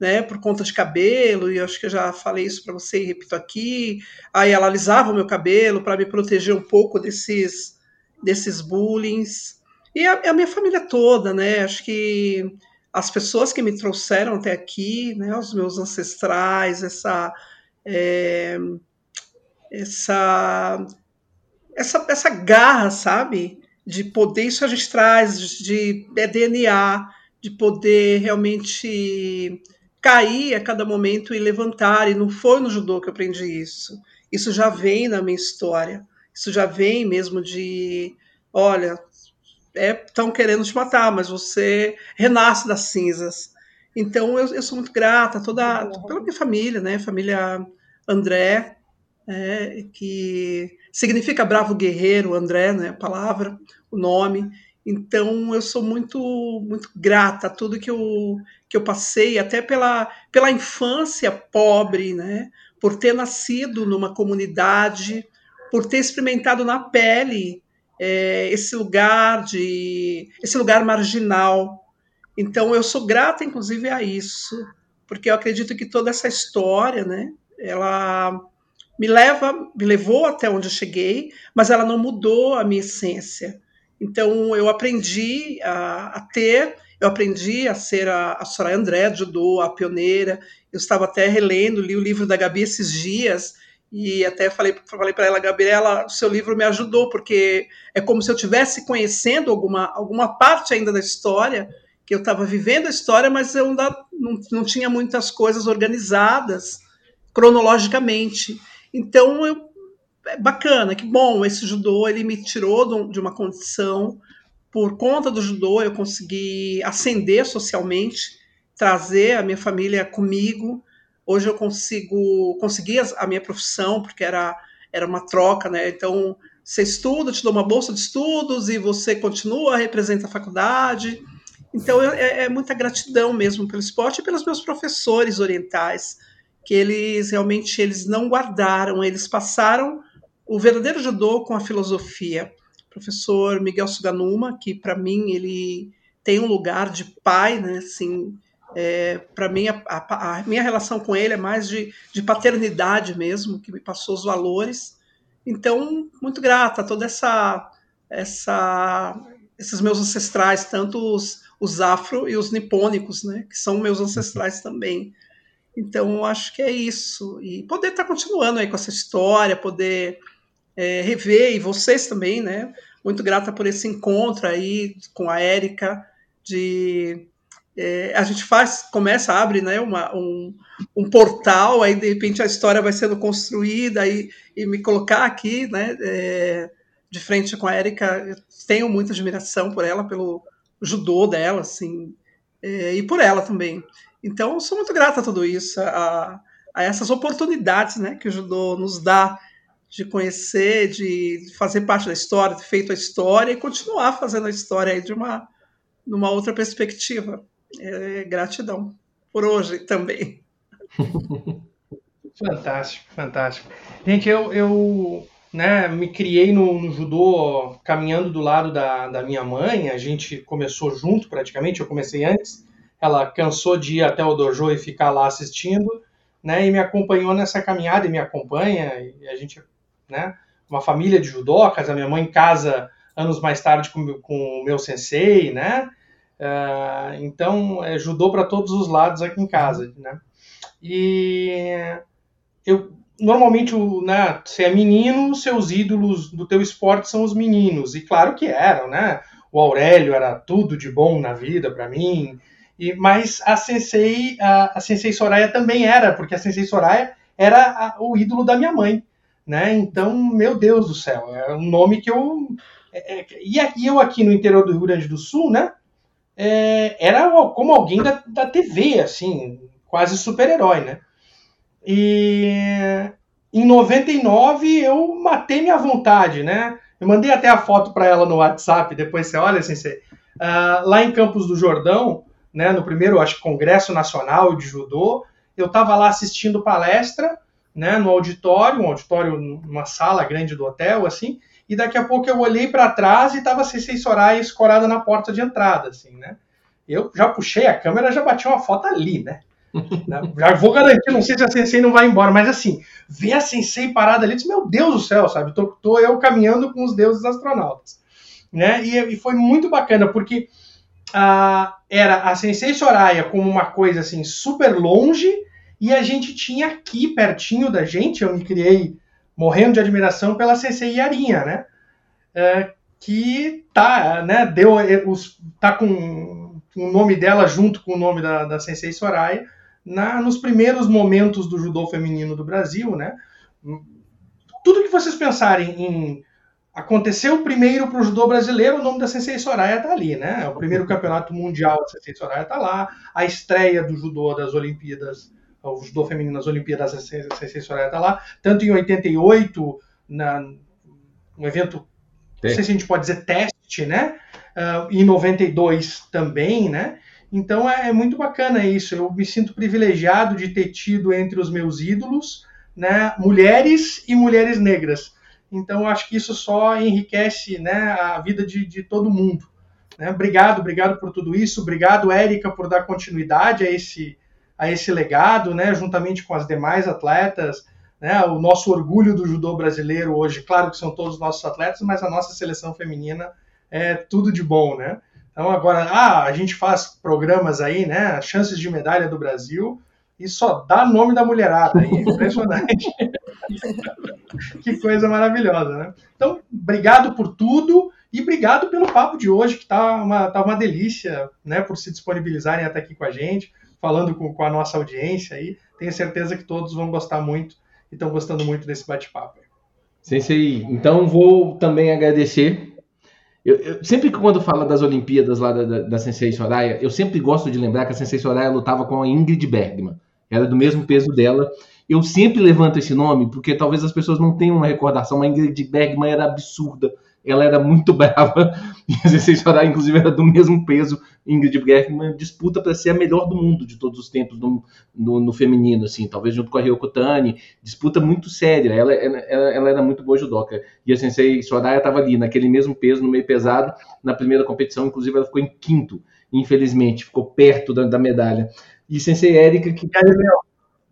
né, por conta de cabelo, e acho que eu já falei isso para você e repito aqui. Aí ela alisava o meu cabelo para me proteger um pouco desses, desses bullying. E a, a, minha família toda, né? Acho que as pessoas que me trouxeram até aqui, né, os meus ancestrais, essa. É, essa, essa, essa garra, sabe? De poder, isso a gente traz de, de DNA, de poder realmente cair a cada momento e levantar, e não foi no judô que eu aprendi isso. Isso já vem na minha história. Isso já vem mesmo de, olha, estão é, querendo te matar, mas você renasce das cinzas. Então eu, eu sou muito grata toda pela minha família, né? Família André, é, que significa bravo guerreiro, André, né? A palavra, o nome. Então eu sou muito muito grata a tudo que eu que eu passei, até pela pela infância pobre, né? Por ter nascido numa comunidade, por ter experimentado na pele é, esse lugar de esse lugar marginal. Então eu sou grata, inclusive, a isso, porque eu acredito que toda essa história, né, ela me leva, me levou até onde eu cheguei, mas ela não mudou a minha essência. Então eu aprendi a, a ter, eu aprendi a ser a, a Soraya André judô, a pioneira. Eu estava até relendo, li o livro da Gabi esses dias e até falei, falei para ela, Gabriela, o seu livro me ajudou porque é como se eu tivesse conhecendo alguma alguma parte ainda da história que eu estava vivendo a história, mas eu ainda não, não tinha muitas coisas organizadas cronologicamente. Então, eu, é bacana, que bom, esse judô ele me tirou de uma condição, por conta do judô eu consegui ascender socialmente, trazer a minha família comigo. Hoje eu consigo conseguir a minha profissão, porque era, era uma troca, né? Então, você estuda, te dou uma bolsa de estudos e você continua, representa a faculdade. Então, é, é muita gratidão mesmo pelo esporte e pelos meus professores orientais, que eles realmente eles não guardaram, eles passaram o verdadeiro judô com a filosofia. Professor Miguel Suganuma, que para mim ele tem um lugar de pai, né? Assim, é, para mim a, a, a, minha relação com ele é mais de, de paternidade mesmo, que me passou os valores. Então, muito grata a toda essa, essa esses meus ancestrais, tanto os, os afro e os nipônicos, né, que são meus ancestrais também. Então, eu acho que é isso. E poder estar tá continuando aí com essa história, poder é, rever, e vocês também, né? Muito grata por esse encontro aí com a Érica, de é, a gente faz, começa, abre né, uma, um, um, portal, aí de repente a história vai sendo construída e, e me colocar aqui, né, é, de frente com a Érica, tenho muita admiração por ela, pelo judô dela, assim, é, e por ela também. Então, sou muito grata a tudo isso, a, a essas oportunidades né, que o judô nos dá de conhecer, de fazer parte da história, de feito a história e continuar fazendo a história aí de uma numa outra perspectiva. É, gratidão por hoje também. fantástico, fantástico. Gente, eu, eu né, me criei no, no, judô caminhando do lado da, da minha mãe. A gente começou junto praticamente. Eu comecei antes ela cansou de ir até o dojo e ficar lá assistindo, né? E me acompanhou nessa caminhada e me acompanha. E a gente, né? Uma família de judocas, a minha mãe casa anos mais tarde com, com o meu sensei, né? Uh, então, é judô para todos os lados aqui em casa, né? E eu normalmente, né, você é menino, seus ídolos do teu esporte são os meninos, e claro que eram, né? O Aurélio era tudo de bom na vida para mim, e, mas a Sensei, a, a Sensei Soraya também era, porque a Sensei Soraya era a, o ídolo da minha mãe, né? Então, meu Deus do céu, é um nome que eu é, é, e eu aqui no interior do Rio Grande do Sul, né? É, era como alguém da, da TV, assim, quase super-herói, né? E em 99 eu matei minha vontade, né? Eu mandei até a foto para ela no WhatsApp, depois você olha, assim, você, uh, lá em Campos do Jordão, né, no primeiro, acho Congresso Nacional de Judô, eu estava lá assistindo palestra, né, no auditório, um auditório numa sala grande do hotel, assim, e daqui a pouco eu olhei para trás e estava a Sensei Soraya escorada na porta de entrada, assim, né. Eu já puxei a câmera, já bati uma foto ali, né. já vou garantir, não sei se a Sensei não vai embora, mas assim, ver a Sensei parada ali, disse, meu Deus do céu, sabe, tô, tô eu caminhando com os deuses astronautas, né, e, e foi muito bacana, porque a, era a Sensei Soraya como uma coisa assim super longe e a gente tinha aqui pertinho da gente, eu me criei morrendo de admiração pela Sensei Yarinha, né? É, que tá, né, deu é, os, tá com o nome dela junto com o nome da, da Sensei Soraya na, nos primeiros momentos do judô feminino do Brasil, né? Tudo que vocês pensarem em Aconteceu primeiro para o judô brasileiro, o nome da Sensei Soraya está ali, né? O primeiro campeonato mundial da Sensei Soraya está lá, a estreia do judô das Olimpíadas, o judô feminino nas Olimpíadas Sensei Soraya está lá, tanto em 88, na, um evento, não sei se a gente pode dizer teste, né? Uh, em 92 também, né? Então é, é muito bacana isso. Eu me sinto privilegiado de ter tido entre os meus ídolos, né, mulheres e mulheres negras então, acho que isso só enriquece né, a vida de, de todo mundo. Né? Obrigado, obrigado por tudo isso. Obrigado, Érica, por dar continuidade a esse, a esse legado, né, juntamente com as demais atletas, né, o nosso orgulho do judô brasileiro hoje, claro que são todos nossos atletas, mas a nossa seleção feminina é tudo de bom, né? Então agora, ah, a gente faz programas aí, né, chances de medalha do Brasil, e só dá nome da mulherada aí, impressionante. que coisa maravilhosa, né? Então, obrigado por tudo e obrigado pelo papo de hoje, que tá uma, tá uma delícia, né, por se disponibilizarem até aqui com a gente, falando com, com a nossa audiência aí. Tenho certeza que todos vão gostar muito e estão gostando muito desse bate-papo. Sensei, então vou também agradecer. Eu, eu, sempre que quando fala das Olimpíadas lá da, da, da Sensei Soraya, eu sempre gosto de lembrar que a Sensei Soraya lutava com a Ingrid Bergman. Era do mesmo peso dela. Eu sempre levanto esse nome porque talvez as pessoas não tenham uma recordação. A Ingrid Bergman era absurda ela era muito brava, e a Sensei Soraya, inclusive, era do mesmo peso. Ingrid Bergman disputa para ser a melhor do mundo de todos os tempos no, no, no feminino, assim, talvez junto com a Ryoko Tani, disputa muito séria, ela, ela, ela era muito boa judoca, e a Sensei Soraya estava ali, naquele mesmo peso, no meio pesado, na primeira competição, inclusive ela ficou em quinto, infelizmente, ficou perto da, da medalha. E Sensei Érica, que...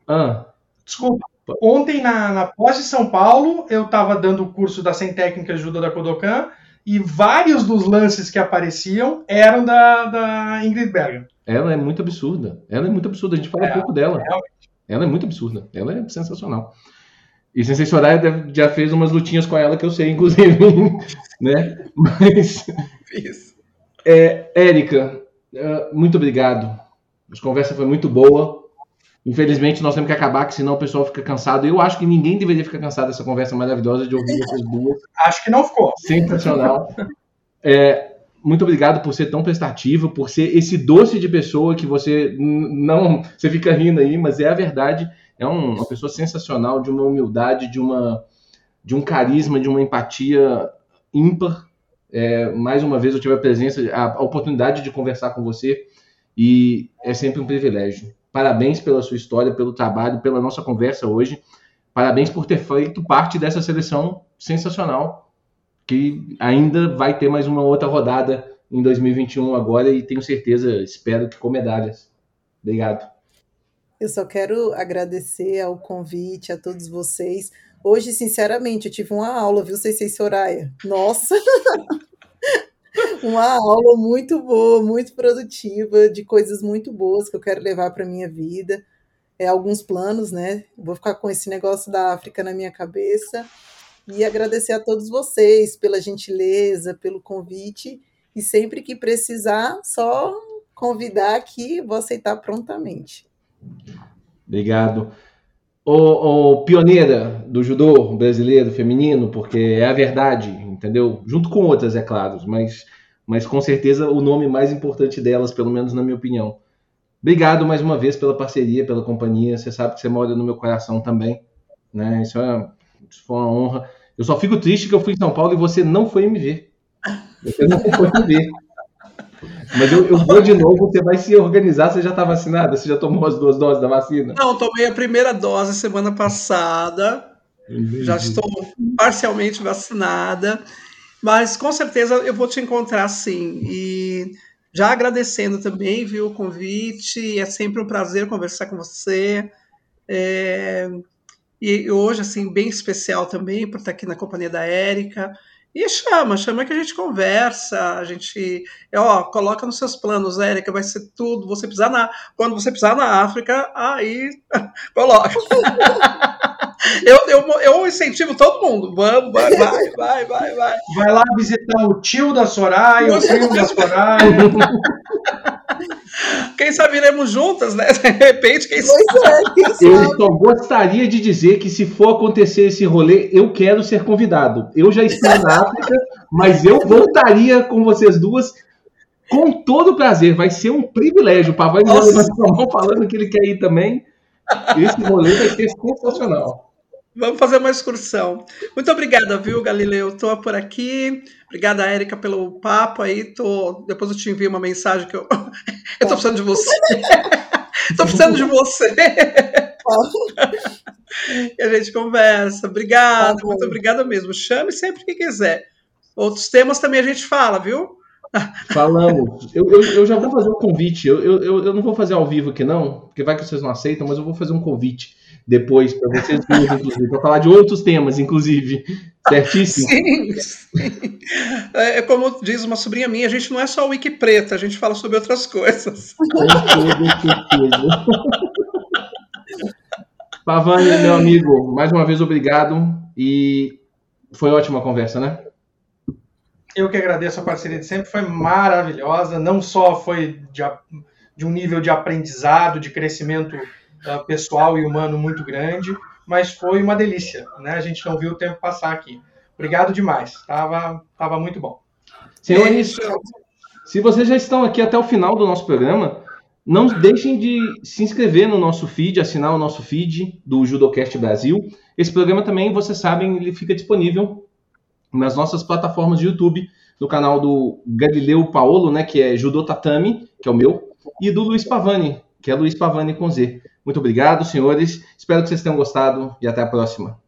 Ah. Desculpa, Ontem, na, na pós de São Paulo, eu estava dando o curso da 100 Técnicas de Judo da Kodokan e vários dos lances que apareciam eram da, da Ingrid Berger. Ela é muito absurda. Ela é muito absurda. A gente fala é, pouco dela. Realmente. Ela é muito absurda. Ela é sensacional. E Sensei Soraya já fez umas lutinhas com ela que eu sei, inclusive. né? Mas. Isso. É, Érica, é, muito obrigado. A conversa foi muito boa. Infelizmente, nós temos que acabar, que senão o pessoal fica cansado. Eu acho que ninguém deveria ficar cansado dessa conversa maravilhosa de ouvir essas duas. Acho que não ficou. Sensacional. É, muito obrigado por ser tão prestativa, por ser esse doce de pessoa que você não. Você fica rindo aí, mas é a verdade. É um, uma pessoa sensacional, de uma humildade, de, uma, de um carisma, de uma empatia ímpar. É, mais uma vez eu tive a presença, a, a oportunidade de conversar com você e é sempre um privilégio. Parabéns pela sua história, pelo trabalho, pela nossa conversa hoje. Parabéns por ter feito parte dessa seleção sensacional, que ainda vai ter mais uma outra rodada em 2021 agora e tenho certeza, espero que com medalhas. Obrigado. Eu só quero agradecer ao convite a todos vocês. Hoje, sinceramente, eu tive uma aula, viu, Cecília Soraya? Nossa! uma aula muito boa, muito produtiva, de coisas muito boas que eu quero levar para minha vida. É, alguns planos, né? Vou ficar com esse negócio da África na minha cabeça. E agradecer a todos vocês pela gentileza, pelo convite. E sempre que precisar, só convidar aqui, vou aceitar prontamente. Obrigado. O, o, pioneira do judô brasileiro feminino, porque é a verdade, entendeu? Junto com outras, é claro, mas mas com certeza o nome mais importante delas, pelo menos na minha opinião. Obrigado mais uma vez pela parceria, pela companhia. Você sabe que você mora no meu coração também, né? Isso, é, isso foi uma honra. Eu só fico triste que eu fui em São Paulo e você não foi me ver. Você não foi me ver. Mas eu, eu, vou de novo, você vai se organizar, você já está vacinada? Você já tomou as duas doses da vacina? Não, tomei a primeira dose semana passada. Entendi. Já estou parcialmente vacinada. Mas com certeza eu vou te encontrar sim. E já agradecendo também, viu, o convite. É sempre um prazer conversar com você. É... E hoje, assim, bem especial também, por estar aqui na companhia da Érica. E chama, chama que a gente conversa, a gente, ó, coloca nos seus planos, Érica, vai ser tudo. Você pisar na, quando você pisar na África, aí coloca. Eu, eu, eu incentivo todo mundo. Vamos, vai, vai, vai, vai, vai. Vai lá visitar o tio da Soraya, o primo da Soraya. Quem sabe iremos juntas, né? De repente, quem sabe. É, quem sabe. Eu só gostaria de dizer que se for acontecer esse rolê, eu quero ser convidado. Eu já estou na África, mas eu voltaria com vocês duas com todo prazer. Vai ser um privilégio. O Papai vai falando que ele quer ir também. Esse rolê vai ser sensacional. Vamos fazer uma excursão. Muito obrigada, viu, Galileu? Estou por aqui. Obrigada, Érica, pelo papo aí. Tô... Depois eu te envio uma mensagem que eu. eu tô precisando de você. tô precisando de você. e a gente conversa. Obrigada, tá muito obrigada mesmo. Chame sempre que quiser. Outros temas também a gente fala, viu? Falamos. Eu, eu, eu, já vou fazer um convite. Eu, eu, eu não vou fazer ao vivo aqui, não, porque vai que vocês não aceitam, mas eu vou fazer um convite depois para vocês duas, inclusive, para falar de outros temas, inclusive. Certíssimo? Sim, sim. É, é como diz uma sobrinha minha, a gente não é só wiki preta, a gente fala sobre outras coisas. Com certeza. Pavani, meu amigo, mais uma vez obrigado e foi ótima a conversa, né? Eu que agradeço a parceria de sempre, foi maravilhosa. Não só foi de, de um nível de aprendizado, de crescimento uh, pessoal e humano muito grande, mas foi uma delícia. Né? A gente não viu o tempo passar aqui. Obrigado demais. Tava, tava muito bom. Senhores, se vocês já estão aqui até o final do nosso programa, não deixem de se inscrever no nosso feed, assinar o nosso feed do Judocast Brasil. Esse programa também, vocês sabem, ele fica disponível nas nossas plataformas de YouTube, no canal do Galileu Paolo, né, que é Judô Tatami, que é o meu, e do Luiz Pavani, que é Luiz Pavani com Z. Muito obrigado, senhores. Espero que vocês tenham gostado e até a próxima.